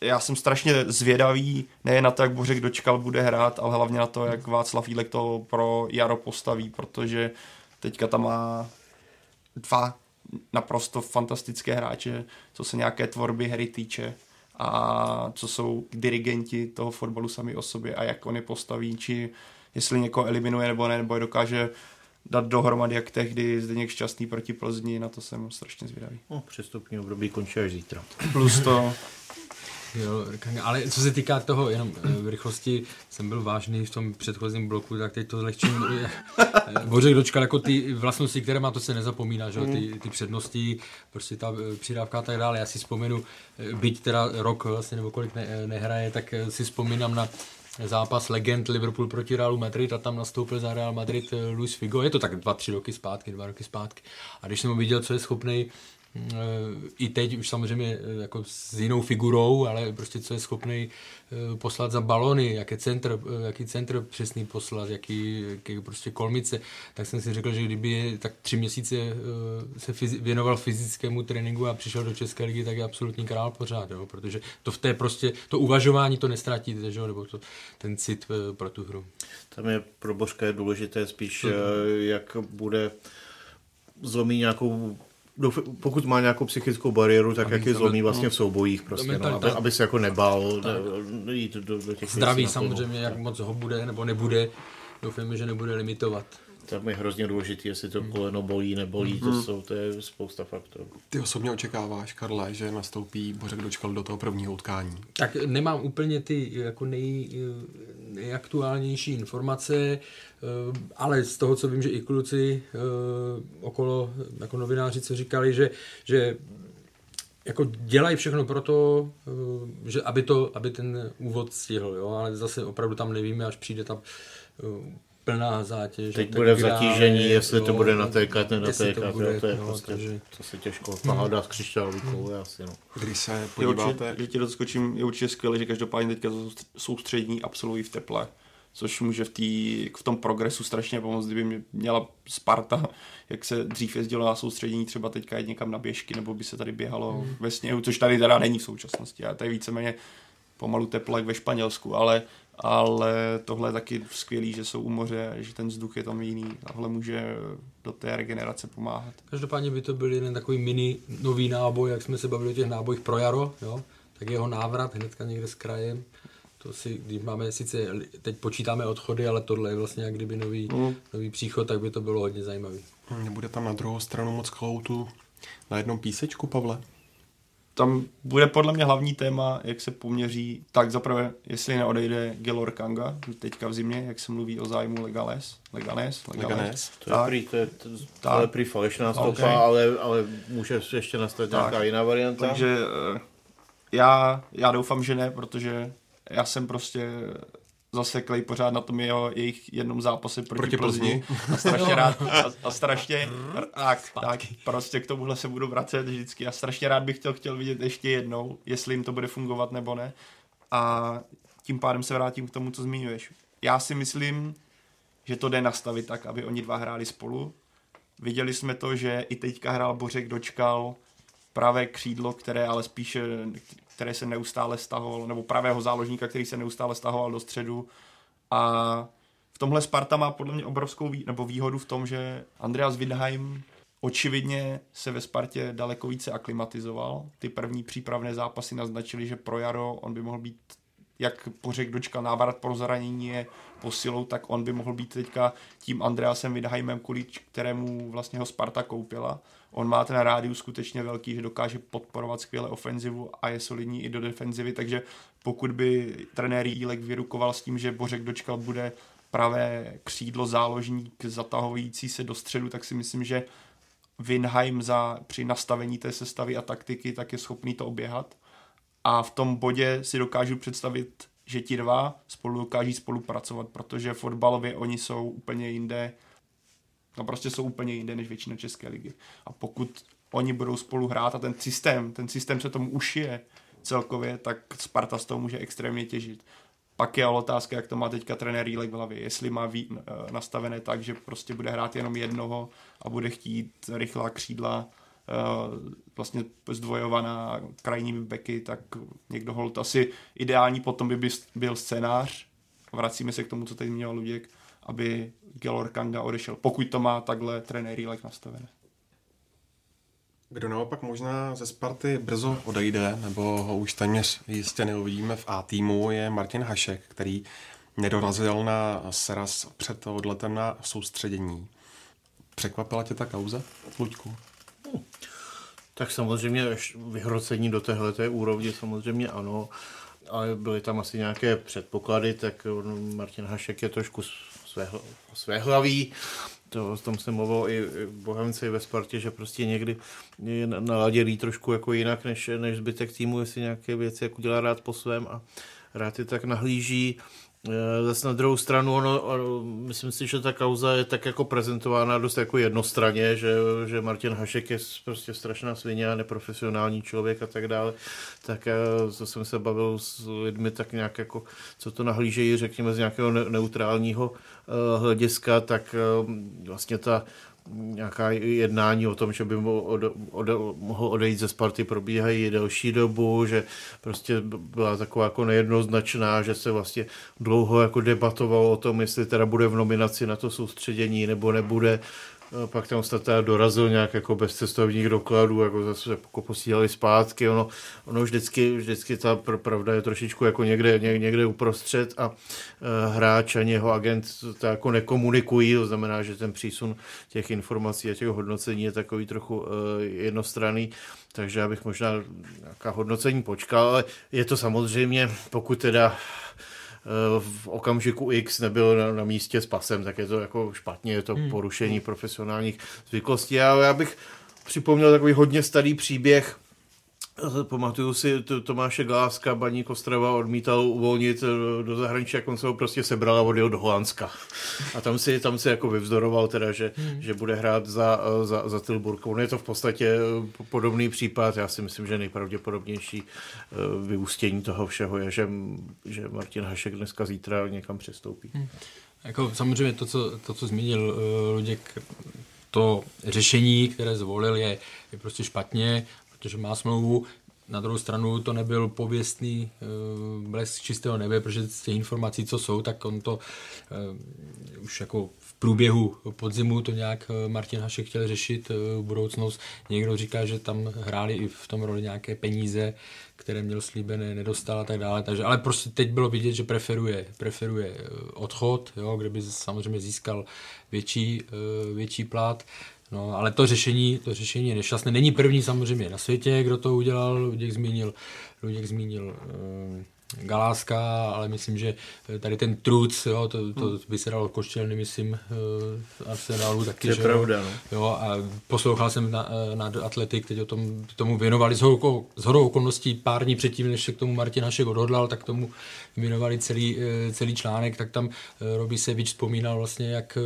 já jsem strašně zvědavý, ne na to, jak Bořek Dočkal bude hrát, ale hlavně na to, jak Václav Jílek to pro Jaro postaví, protože teďka tam má dva naprosto fantastické hráče, co se nějaké tvorby hry týče a co jsou dirigenti toho fotbalu sami o sobě a jak on je postaví, či jestli někoho eliminuje nebo ne, nebo je dokáže dát dohromady jak tehdy Zdeněk Šťastný proti Plzni, na to jsem strašně zvědavý. No, přestupní období končí až zítra. Plus to, Jo, ale co se týká toho, jenom eh, v rychlosti jsem byl vážný v tom předchozím bloku, tak teď to zlehčím. Bořek dočkal jako ty vlastnosti, které má, to se nezapomíná, že? Ty, ty přednosti, prostě ta eh, přidávka a tak dále. Já si vzpomenu, eh, byť teda rok vlastně nebo kolik ne, nehraje, tak si vzpomínám na zápas legend Liverpool proti Realu Madrid a tam nastoupil za Real Madrid Luis Figo. Je to tak dva, tři roky zpátky, dva roky zpátky. A když jsem ho viděl, co je schopný i teď už samozřejmě jako s jinou figurou, ale prostě co je schopný poslat za balony, jaký centr, jaký centr přesný poslat, jaký, jaký prostě kolmice, tak jsem si řekl, že kdyby tak tři měsíce se fyzi- věnoval fyzickému tréninku a přišel do České ligy, tak je absolutní král pořád, jo? protože to v té prostě, to uvažování to nestratíte, že? nebo to, ten cit pro tu hru. Tam je pro Božka je důležité spíš, jak bude zlomí nějakou pokud má nějakou psychickou bariéru, tak aby jak je zlomí vlastně v soubojích prostě, no, aby, aby se jako nebál ne, jít do, do těch Zdraví samozřejmě, jak moc ho bude nebo nebude, doufáme, že nebude limitovat. Tam je hrozně důležité, jestli to koleno bolí, nebolí, to, jsou, to je spousta faktorů. Ty osobně očekáváš, Karle, že nastoupí Bořek Dočkal do toho prvního utkání? Tak nemám úplně ty jako nej, nejaktuálnější informace, eh, ale z toho, co vím, že i kluci eh, okolo, jako novináři, co říkali, že, že jako dělají všechno pro to, eh, že aby, to, aby ten úvod stihl, jo? ale zase opravdu tam nevíme, až přijde tam plná zátěž. Teď bude v zatížení, jestli jo, to bude natékat, nenatékat, to, bude, to je no, prostě, takže... to se těžko nahádá s křišťálovou hmm. asi, no. Když se podíváte... Je určitě, ti doskočím, je určitě skvělé, že každopádně teďka soustřední absolvují v teple což může v, tý, v tom progresu strašně pomoct, kdyby měla Sparta, jak se dřív jezdilo na soustředění, třeba teďka jít někam na běžky, nebo by se tady běhalo hmm. ve sněhu, což tady teda není v současnosti, a to je víceméně pomalu teplo jak ve Španělsku, ale ale tohle je taky skvělý, že jsou u moře, že ten vzduch je tam jiný. Tohle může do té regenerace pomáhat. Každopádně by to byl jeden takový mini nový náboj, jak jsme se bavili o těch nábojích pro jaro, jo? tak jeho návrat hnedka někde s krajem. To si, když máme sice, teď počítáme odchody, ale tohle je vlastně jak kdyby nový, mm. nový příchod, tak by to bylo hodně zajímavý. Nebude tam na druhou stranu moc kloutu na jednom písečku, Pavle? Tam bude podle mě hlavní téma, jak se poměří, tak zaprvé, jestli neodejde Gelor Kanga, teďka v zimě, jak se mluví o zájmu Legales, Legales, Legales. To je prý, to je, to, je prý falešná stopa, okay. ale, ale může ještě nastat tak. nějaká jiná varianta. Takže eh, já, já doufám, že ne, protože já jsem prostě zaseklej pořád na tom jeho, jejich jednom zápase proti, proti Plzni. A strašně rád, a, a strašně, tak, tak, prostě k tomuhle se budu vracet vždycky a strašně rád bych to chtěl vidět ještě jednou, jestli jim to bude fungovat nebo ne. A tím pádem se vrátím k tomu, co zmiňuješ. Já si myslím, že to jde nastavit tak, aby oni dva hráli spolu. Viděli jsme to, že i teďka hrál Bořek dočkal pravé křídlo, které ale spíše, které se neustále stahoval, nebo pravého záložníka, který se neustále stahoval do středu. A v tomhle Sparta má podle mě obrovskou vý, nebo výhodu v tom, že Andreas Widheim očividně se ve Spartě daleko více aklimatizoval. Ty první přípravné zápasy naznačily, že pro Jaro on by mohl být jak pořek dočkal návrat pro zranění je posilou, tak on by mohl být teďka tím Andreasem Vidheimem, kvůli kterému vlastně ho Sparta koupila. On má ten rádius skutečně velký, že dokáže podporovat skvěle ofenzivu a je solidní i do defenzivy, takže pokud by trenér Jílek vyrukoval s tím, že Bořek dočkal bude pravé křídlo záložník zatahující se do středu, tak si myslím, že Winheim za, při nastavení té sestavy a taktiky tak je schopný to oběhat. A v tom bodě si dokážu představit, že ti dva spolu dokáží spolupracovat, protože fotbalově oni jsou úplně jinde, no prostě jsou úplně jinde než většina České ligy. A pokud oni budou spolu hrát a ten systém, ten systém se tomu ušije celkově, tak Sparta z toho může extrémně těžit. Pak je ale otázka, jak to má teďka trenér Jílek v hlavě. Jestli má ví, eh, nastavené tak, že prostě bude hrát jenom jednoho a bude chtít rychlá křídla, eh, vlastně zdvojovaná krajními beky, tak někdo hold asi ideální potom by byl scénář. Vracíme se k tomu, co teď měl Luděk, aby Gelor Kanga odešel, pokud to má takhle trenér Rílek nastavené. Kdo naopak možná ze Sparty brzo odejde, nebo ho už téměř jistě neuvidíme v A týmu, je Martin Hašek, který nedorazil na Seras před odletem na soustředění. Překvapila tě ta kauza, Luďku? Tak samozřejmě vyhrocení do téhle úrovně samozřejmě ano, ale byly tam asi nějaké předpoklady, tak Martin Hašek je trošku své, své hlaví. To, o tom jsem mluvil i v Bohemci ve Spartě, že prostě někdy je naladělý trošku jako jinak než, než zbytek týmu, jestli nějaké věci jako dělá rád po svém a rád je tak nahlíží. Eh, zase na druhou stranu, ono, ono, myslím si, že ta kauza je tak jako prezentována dost jako jednostranně, že, že Martin Hašek je prostě strašná svině a neprofesionální člověk a tak dále. Tak to jsem se bavil s lidmi tak nějak jako, co to nahlížejí, řekněme, z nějakého neutrálního uh, hlediska, tak uh, vlastně ta nějaká jednání o tom, že by mohl, ode, ode, mohl odejít ze Sparty, probíhají delší dobu, že prostě byla taková jako nejednoznačná, že se vlastně dlouho jako debatovalo o tom, jestli teda bude v nominaci na to soustředění nebo nebude pak tam Stata dorazil nějak jako bez cestovních dokladů, jako zase jako posílali zpátky, ono, ono vždycky, vždycky ta pravda je trošičku jako někde, někde uprostřed a uh, hráč ani jeho agent to jako nekomunikují, to znamená, že ten přísun těch informací a těch hodnocení je takový trochu uh, jednostranný, takže já bych možná nějaká hodnocení počkal, ale je to samozřejmě, pokud teda v okamžiku X nebyl na, na místě s pasem, tak je to jako špatně, je to hmm. porušení profesionálních zvyklostí. A já bych připomněl takový hodně starý příběh Pamatuju si Tomáše Gláska, Baník Ostrava odmítal uvolnit eh, do zahraničí, jak on se ho prostě sebral a odjel do Holandska. A tam si, tam si jako vyvzdoroval teda, že, hmm. že bude hrát za, eh, za, za Tilburg. On je to v podstatě eh, podobný případ, já si myslím, že nejpravděpodobnější vyústění toho všeho je, že, že Martin Hašek dneska zítra někam přestoupí. Hmm. Jako samozřejmě to, co, to, co zmínil Luděk, to řešení, které zvolil, je, je prostě špatně protože má smlouvu. Na druhou stranu to nebyl pověstný uh, blesk čistého nebe, protože z těch informací, co jsou, tak on to uh, už jako v průběhu podzimu to nějak uh, Martin Hašek chtěl řešit uh, budoucnost. Někdo říká, že tam hráli i v tom roli nějaké peníze, které měl slíbené, nedostal a tak dále. Takže, ale prostě teď bylo vidět, že preferuje, preferuje odchod, jo, kde by samozřejmě získal větší, větší plat. No, ale to řešení, to řešení je nešťastné. Není první samozřejmě na světě, kdo to udělal. Luděk zmínil, Luděk zmínil uh, Galáska, ale myslím, že tady ten truc, jo, to, to hmm. by se dalo koštělny, myslím, uh, Arsenalu taky. To je že, pravda, no. jo, a poslouchal jsem na, na Atletik, teď o tom, tomu věnovali z hodou okolností pár dní předtím, než se k tomu Martin Hašek odhodlal, tak tomu věnovali celý, celý článek, tak tam Robi Sevič vzpomínal vlastně, jak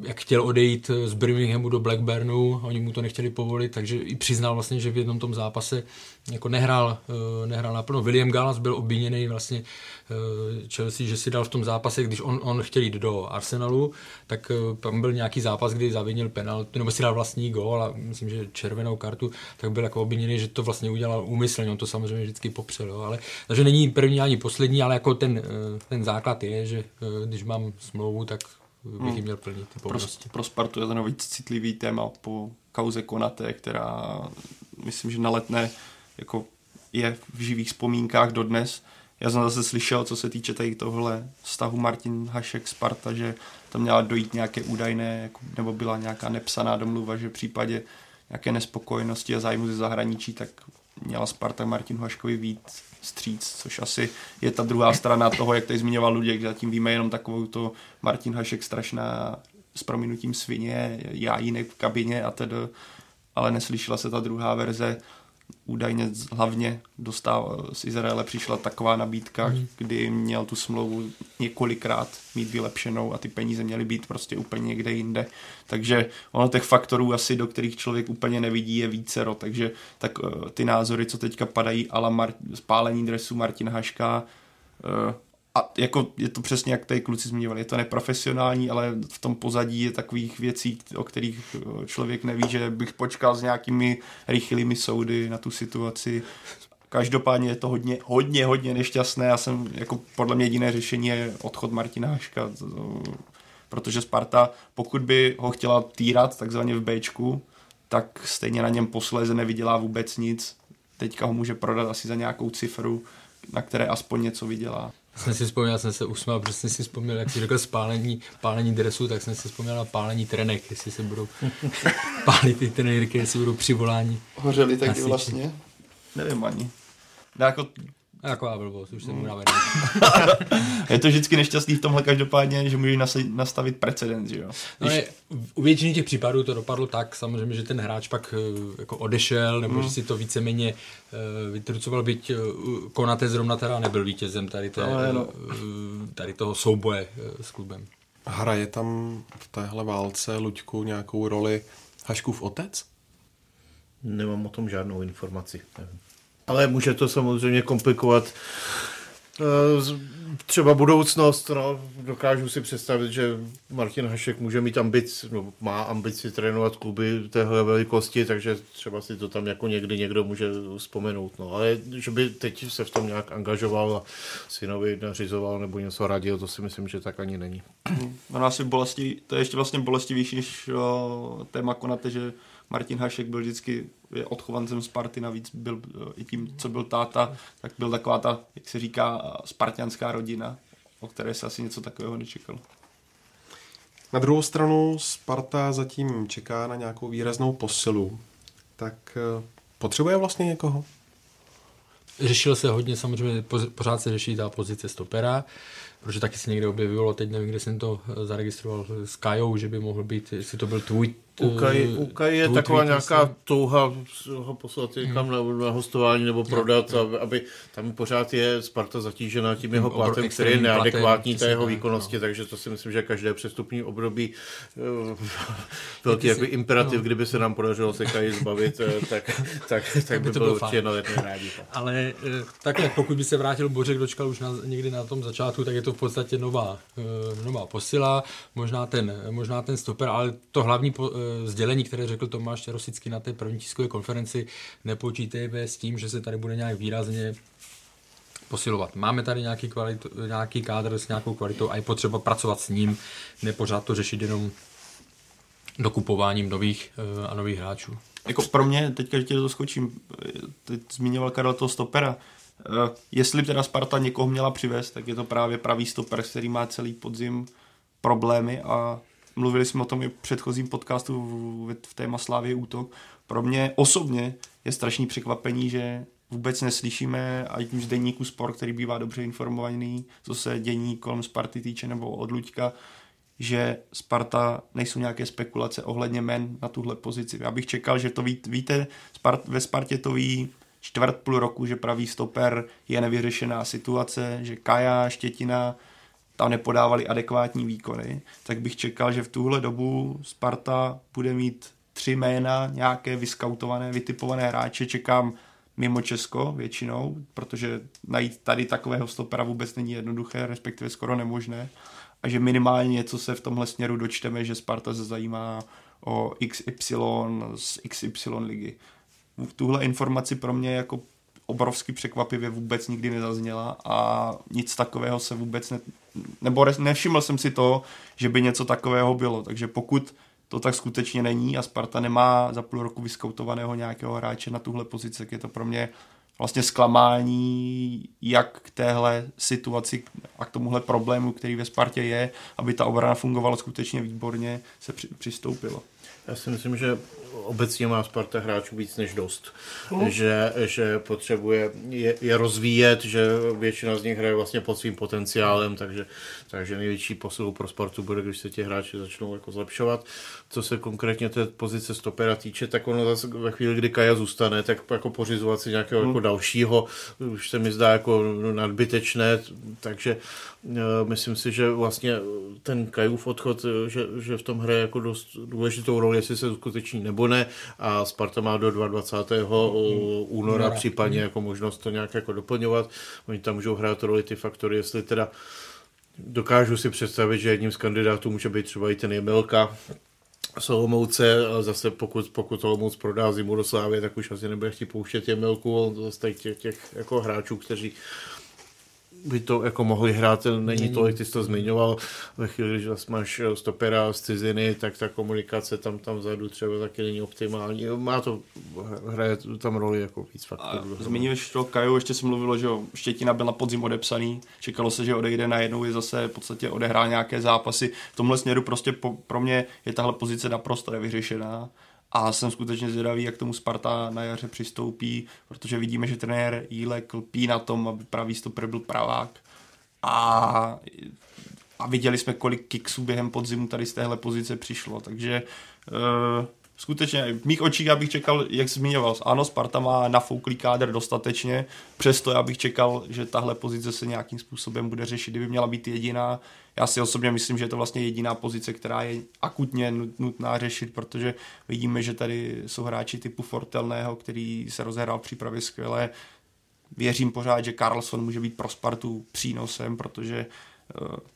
jak chtěl odejít z Birminghamu do Blackburnu, oni mu to nechtěli povolit, takže i přiznal vlastně, že v jednom tom zápase jako nehrál, eh, nehrál naplno. William Gallas byl obviněný vlastně eh, Chelsea, že si dal v tom zápase, když on, on chtěl jít do Arsenalu, tak eh, tam byl nějaký zápas, kdy zavinil penal, nebo si dal vlastní gól a myslím, že červenou kartu, tak byl jako obviněný, že to vlastně udělal úmyslně, on to samozřejmě vždycky popřel, jo, ale takže není první ani poslední, ale jako ten, ten základ je, že když mám smlouvu, tak bych hmm. měl plnit ty Pro, pro Spartu je to navíc citlivý téma po kauze Konate, která myslím, že na letné jako je v živých vzpomínkách dodnes. Já jsem zase slyšel, co se týče tady tohle vztahu Martin Hašek Sparta, že tam měla dojít nějaké údajné, jako, nebo byla nějaká nepsaná domluva, že v případě nějaké nespokojenosti a zájmu ze zahraničí, tak měla Sparta Martin Haškovi víc stříc, což asi je ta druhá strana toho, jak tady zmiňoval Luděk, zatím víme jenom takovou to Martin Hašek strašná s prominutím svině, já jiný v kabině a tedy, ale neslyšela se ta druhá verze, údajně hlavně dostal, z Izraele přišla taková nabídka, mm. kdy měl tu smlouvu několikrát mít vylepšenou a ty peníze měly být prostě úplně někde jinde. Takže ono těch faktorů asi, do kterých člověk úplně nevidí, je vícero, takže tak eh, ty názory, co teďka padají, ale Mar- spálení dresu Martina Haška, eh, a jako je to přesně, jak tady kluci zmiňovali, je to neprofesionální, ale v tom pozadí je takových věcí, o kterých eh, člověk neví, že bych počkal s nějakými rychlými soudy na tu situaci. Každopádně je to hodně, hodně, hodně nešťastné. Já jsem, jako podle mě jediné řešení je odchod Martina Haška, protože Sparta, pokud by ho chtěla týrat takzvaně v Bčku, tak stejně na něm posléze nevydělá vůbec nic. Teďka ho může prodat asi za nějakou cifru, na které aspoň něco vydělá jsem si vzpomněl, jsem se usmál, protože jsem si vzpomněl, jak jsi řekl spálení, pálení dresu, tak jsem si vzpomněl na pálení trenek, jestli se budou pálit ty trenérky, jestli budou přivolání. Hořeli taky vlastně? Nevím ani. No, jako Taková blbost, už jsem unavený. Je to vždycky nešťastný v tomhle každopádně, že můžeš nasi- nastavit precedens, že jo? No je, u většiny těch případů to dopadlo tak, samozřejmě, že ten hráč pak eh, jako odešel, nebo že si to víceméně uh, vytrucoval, byť uh, Konate zrovna teda nebyl vítězem tady, té, no. uh, tady toho souboje s klubem. Hraje tam v téhle válce Luďku nějakou roli Haškův otec? Nemám o tom žádnou informaci. Nevím. Ale může to samozřejmě komplikovat eh, třeba budoucnost. No, dokážu si představit, že Martin Hašek může mít ambici, no, má ambici trénovat kluby téhle velikosti, takže třeba si to tam jako někdy někdo může vzpomenout. No, ale že by teď se v tom nějak angažoval a synovi nařizoval nebo něco radil, to si myslím, že tak ani není. Ono asi bolesti, to je ještě vlastně bolestivější než o, téma Konate, že Martin Hašek byl vždycky je odchovancem Sparty, navíc byl o, i tím, co byl táta, tak byl taková ta, jak se říká, spartianská rodina, o které se asi něco takového nečekalo. Na druhou stranu Sparta zatím čeká na nějakou výraznou posilu. Tak eh, potřebuje vlastně někoho? Řešil se hodně, samozřejmě pořád se řeší ta pozice stopera, protože taky se někde objevilo, teď nevím, kde jsem to eh, zaregistroval s Kajou, že by mohl být, jestli to byl tvůj... Ukaj, eh, Ukaj je taková nějaká asi. touha ho poslat někam na, na hostování nebo prodat, aby, aby tam pořád je Sparta zatížená tím jeho obro- platem, který je neadekvátní té jeho výkonnosti, no. takže to si myslím, že každé přestupní období eh, velký jako imperativ, no. kdyby se nám podařilo se Kaji zbavit, eh, tak, tak, tak by by to bylo určitě na rádi. Ale takhle, pokud by se vrátil Bořek dočkal už na, někdy na tom začátku, tak je to v podstatě nová, nová posila, možná ten, možná ten stoper, ale to hlavní po, sdělení, které řekl Tomáš Rosický na té první tiskové konferenci, nepočítejme s tím, že se tady bude nějak výrazně posilovat. Máme tady nějaký, kvalitu, nějaký kádr s nějakou kvalitou a je potřeba pracovat s ním, nepořád to řešit jenom dokupováním nových eh, a nových hráčů. Jako pro mě, teďka, že tě to skočím, teď zmiňoval Karel toho stopera, Eh, jestli teda Sparta někoho měla přivést, tak je to právě pravý stoper, který má celý podzim problémy a mluvili jsme o tom i v předchozím podcastu v, v téma Slávě útok. Pro mě osobně je strašný překvapení, že vůbec neslyšíme, ať už z deníku Sport, který bývá dobře informovaný, co se dění kolem Sparty týče nebo od Luďka, že Sparta nejsou nějaké spekulace ohledně men na tuhle pozici. Já bych čekal, že to ví, víte, Spart, ve Spartě to ví čtvrt půl roku, že pravý stoper je nevyřešená situace, že Kaja, Štětina tam nepodávali adekvátní výkony, tak bych čekal, že v tuhle dobu Sparta bude mít tři jména, nějaké vyskautované, vytipované hráče, čekám mimo Česko většinou, protože najít tady takového stopera vůbec není jednoduché, respektive skoro nemožné a že minimálně něco se v tomhle směru dočteme, že Sparta se zajímá o XY z XY ligy. Tuhle informaci pro mě jako obrovsky překvapivě vůbec nikdy nezazněla a nic takového se vůbec ne, nebo nevšiml jsem si to, že by něco takového bylo, takže pokud to tak skutečně není a Sparta nemá za půl roku vyskoutovaného nějakého hráče na tuhle pozici, tak je to pro mě vlastně zklamání jak k téhle situaci a k tomuhle problému, který ve Spartě je, aby ta obrana fungovala skutečně výborně, se při, přistoupilo. Já si myslím, že obecně má Sparta hráčů víc než dost. Že, že potřebuje je, je rozvíjet, že většina z nich hraje vlastně pod svým potenciálem, takže, takže největší posilu pro Spartu bude, když se ti hráči začnou jako zlepšovat. Co se konkrétně té pozice stopera týče, tak ono zase ve chvíli, kdy Kaja zůstane, tak jako pořizovat si nějakého jako dalšího, už se mi zdá jako nadbytečné, takže myslím si, že vlastně ten Kajův odchod, eh, že, že v tom hraje jako dost důležitou roli, jestli se uskuteční nebo ne a Sparta má do 22. února Února. případně jako možnost to nějak jako doplňovat. Oni tam můžou hrát roli ty faktory, jestli teda dokážu si představit, že jedním z kandidátů může být třeba i ten Jemelka, z Olomouce, ale zase pokud, pokud Olomouc prodá zimu do Slávy, tak už asi nebude chtít pouštět Jemelku, on zase těch, těch, těch jako hráčů, kteří by to jako mohli hrát, není tolik, ty jsi to zmiňoval, ve chvíli, když zase máš stopera z ciziny, tak ta komunikace tam, tam vzadu třeba taky není optimální. Má to, hraje tam roli jako víc faktorů. zmiňuješ to Kaju, ještě se mluvilo, že jo, Štětina byl na podzim odepsaný, čekalo se, že odejde najednou, je zase v podstatě odehrál nějaké zápasy. V tomhle směru prostě po, pro mě je tahle pozice naprosto nevyřešená a jsem skutečně zvědavý, jak tomu Sparta na jaře přistoupí, protože vidíme, že trenér Jílek lpí na tom, aby pravý stoper byl pravák. A, a viděli jsme, kolik kiksů během podzimu tady z téhle pozice přišlo, takže uh, skutečně v mých očích já bych čekal, jak zmiňoval, ano, Sparta má nafouklý kádr dostatečně, přesto já bych čekal, že tahle pozice se nějakým způsobem bude řešit, kdyby měla být jediná. Já si osobně myslím, že je to vlastně jediná pozice, která je akutně nutná řešit, protože vidíme, že tady jsou hráči typu Fortelného, který se rozhrál v přípravě skvěle. Věřím pořád, že Carlson může být pro Spartu přínosem, protože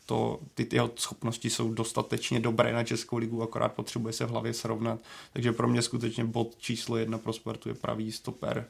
to, ty jeho schopnosti jsou dostatečně dobré na Českou ligu, akorát potřebuje se v hlavě srovnat. Takže pro mě skutečně bod číslo jedna pro sportu je pravý stoper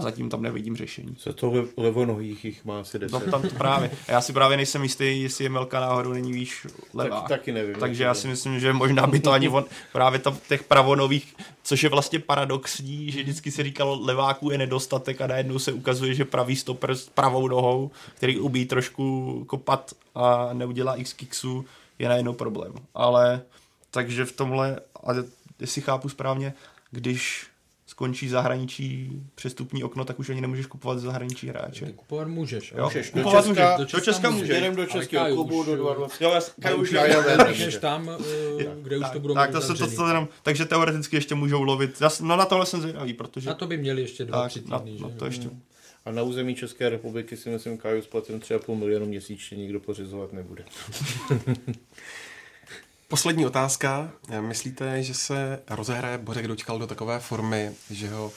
a zatím tam nevidím řešení. Co to le- levonohých jich má asi 10. No tam to právě. A já si právě nejsem jistý, jestli je Melka náhodou není výš levá. Tak, taky nevím. Takže já si myslím, že možná by to ani on, právě tam těch pravonových, což je vlastně paradoxní, že vždycky se říkalo, leváků je nedostatek a najednou se ukazuje, že pravý stoper s pravou nohou, který ubí trošku kopat a neudělá x kiksů, je najednou problém. Ale takže v tomhle, ale jestli chápu správně, když skončí zahraničí přestupní okno, tak už ani nemůžeš kupovat zahraničí hráče. Ty kupovat můžeš. Jo? Můžeš, do Kupovat Česka, můžeš, do Česka můžeš. Jdem do českého klubu do jo. 22. Jo, já, Kaj už Kaja jo. ven. Můžeš tam, eh, kde už to budou tak, to se to, to jenom, takže teoreticky ještě můžou lovit. Já, no na tohle jsem zvědavý, protože... Na to by měli ještě dva, tak, tři na, týdny. no, že? to ještě. A na území České republiky si myslím, Kaju s platem 3,5 milionu měsíčně nikdo pořizovat nebude. Poslední otázka. Myslíte, že se rozehraje Bořek Dočkal do takové formy, že ho uh,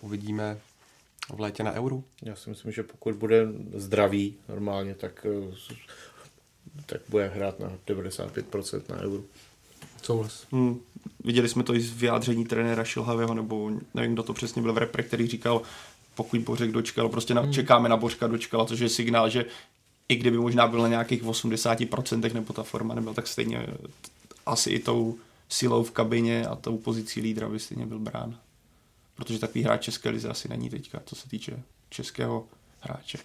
uvidíme v létě na Euru? Já si myslím, že pokud bude zdravý normálně, tak, eh, tak bude hrát na 95% na euro. Souhlas. Hmm, viděli jsme to i z vyjádření trenéra Šilhavého, nebo nevím, kdo to přesně byl v repre, který říkal, pokud Bořek dočkal, prostě na, čekáme na Bořka dočkala, což je signál, že i kdyby možná byl na nějakých 80% nebo ta forma nebyla, tak stejně asi i tou silou v kabině a tou pozicí lídra by stejně byl brán. Protože takový hráč České lize asi není teďka, co se týče českého hráče.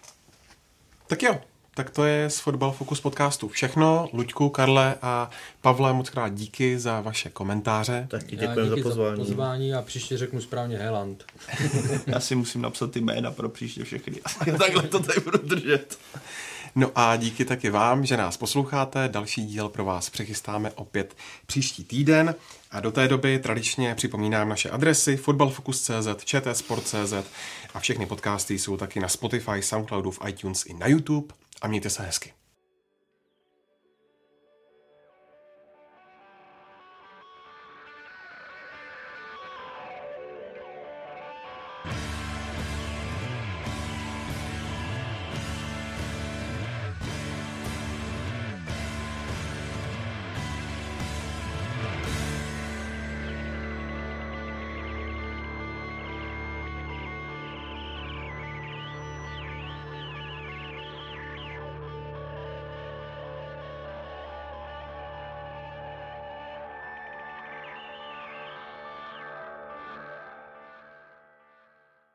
Tak jo, tak to je z Fotbal Focus podcastu všechno. Luďku, Karle a Pavle, moc krát díky za vaše komentáře. Tak ti Já děkujeme za pozvání. Za pozvání a příště řeknu správně Heland. Já si musím napsat ty jména pro příště všechny. Takhle to tady budu držet. No a díky taky vám, že nás posloucháte. Další díl pro vás přechystáme opět příští týden. A do té doby tradičně připomínám naše adresy fotbalfocus.cz, čtsport.cz a všechny podcasty jsou taky na Spotify, Soundcloudu, v iTunes i na YouTube. A mějte se hezky.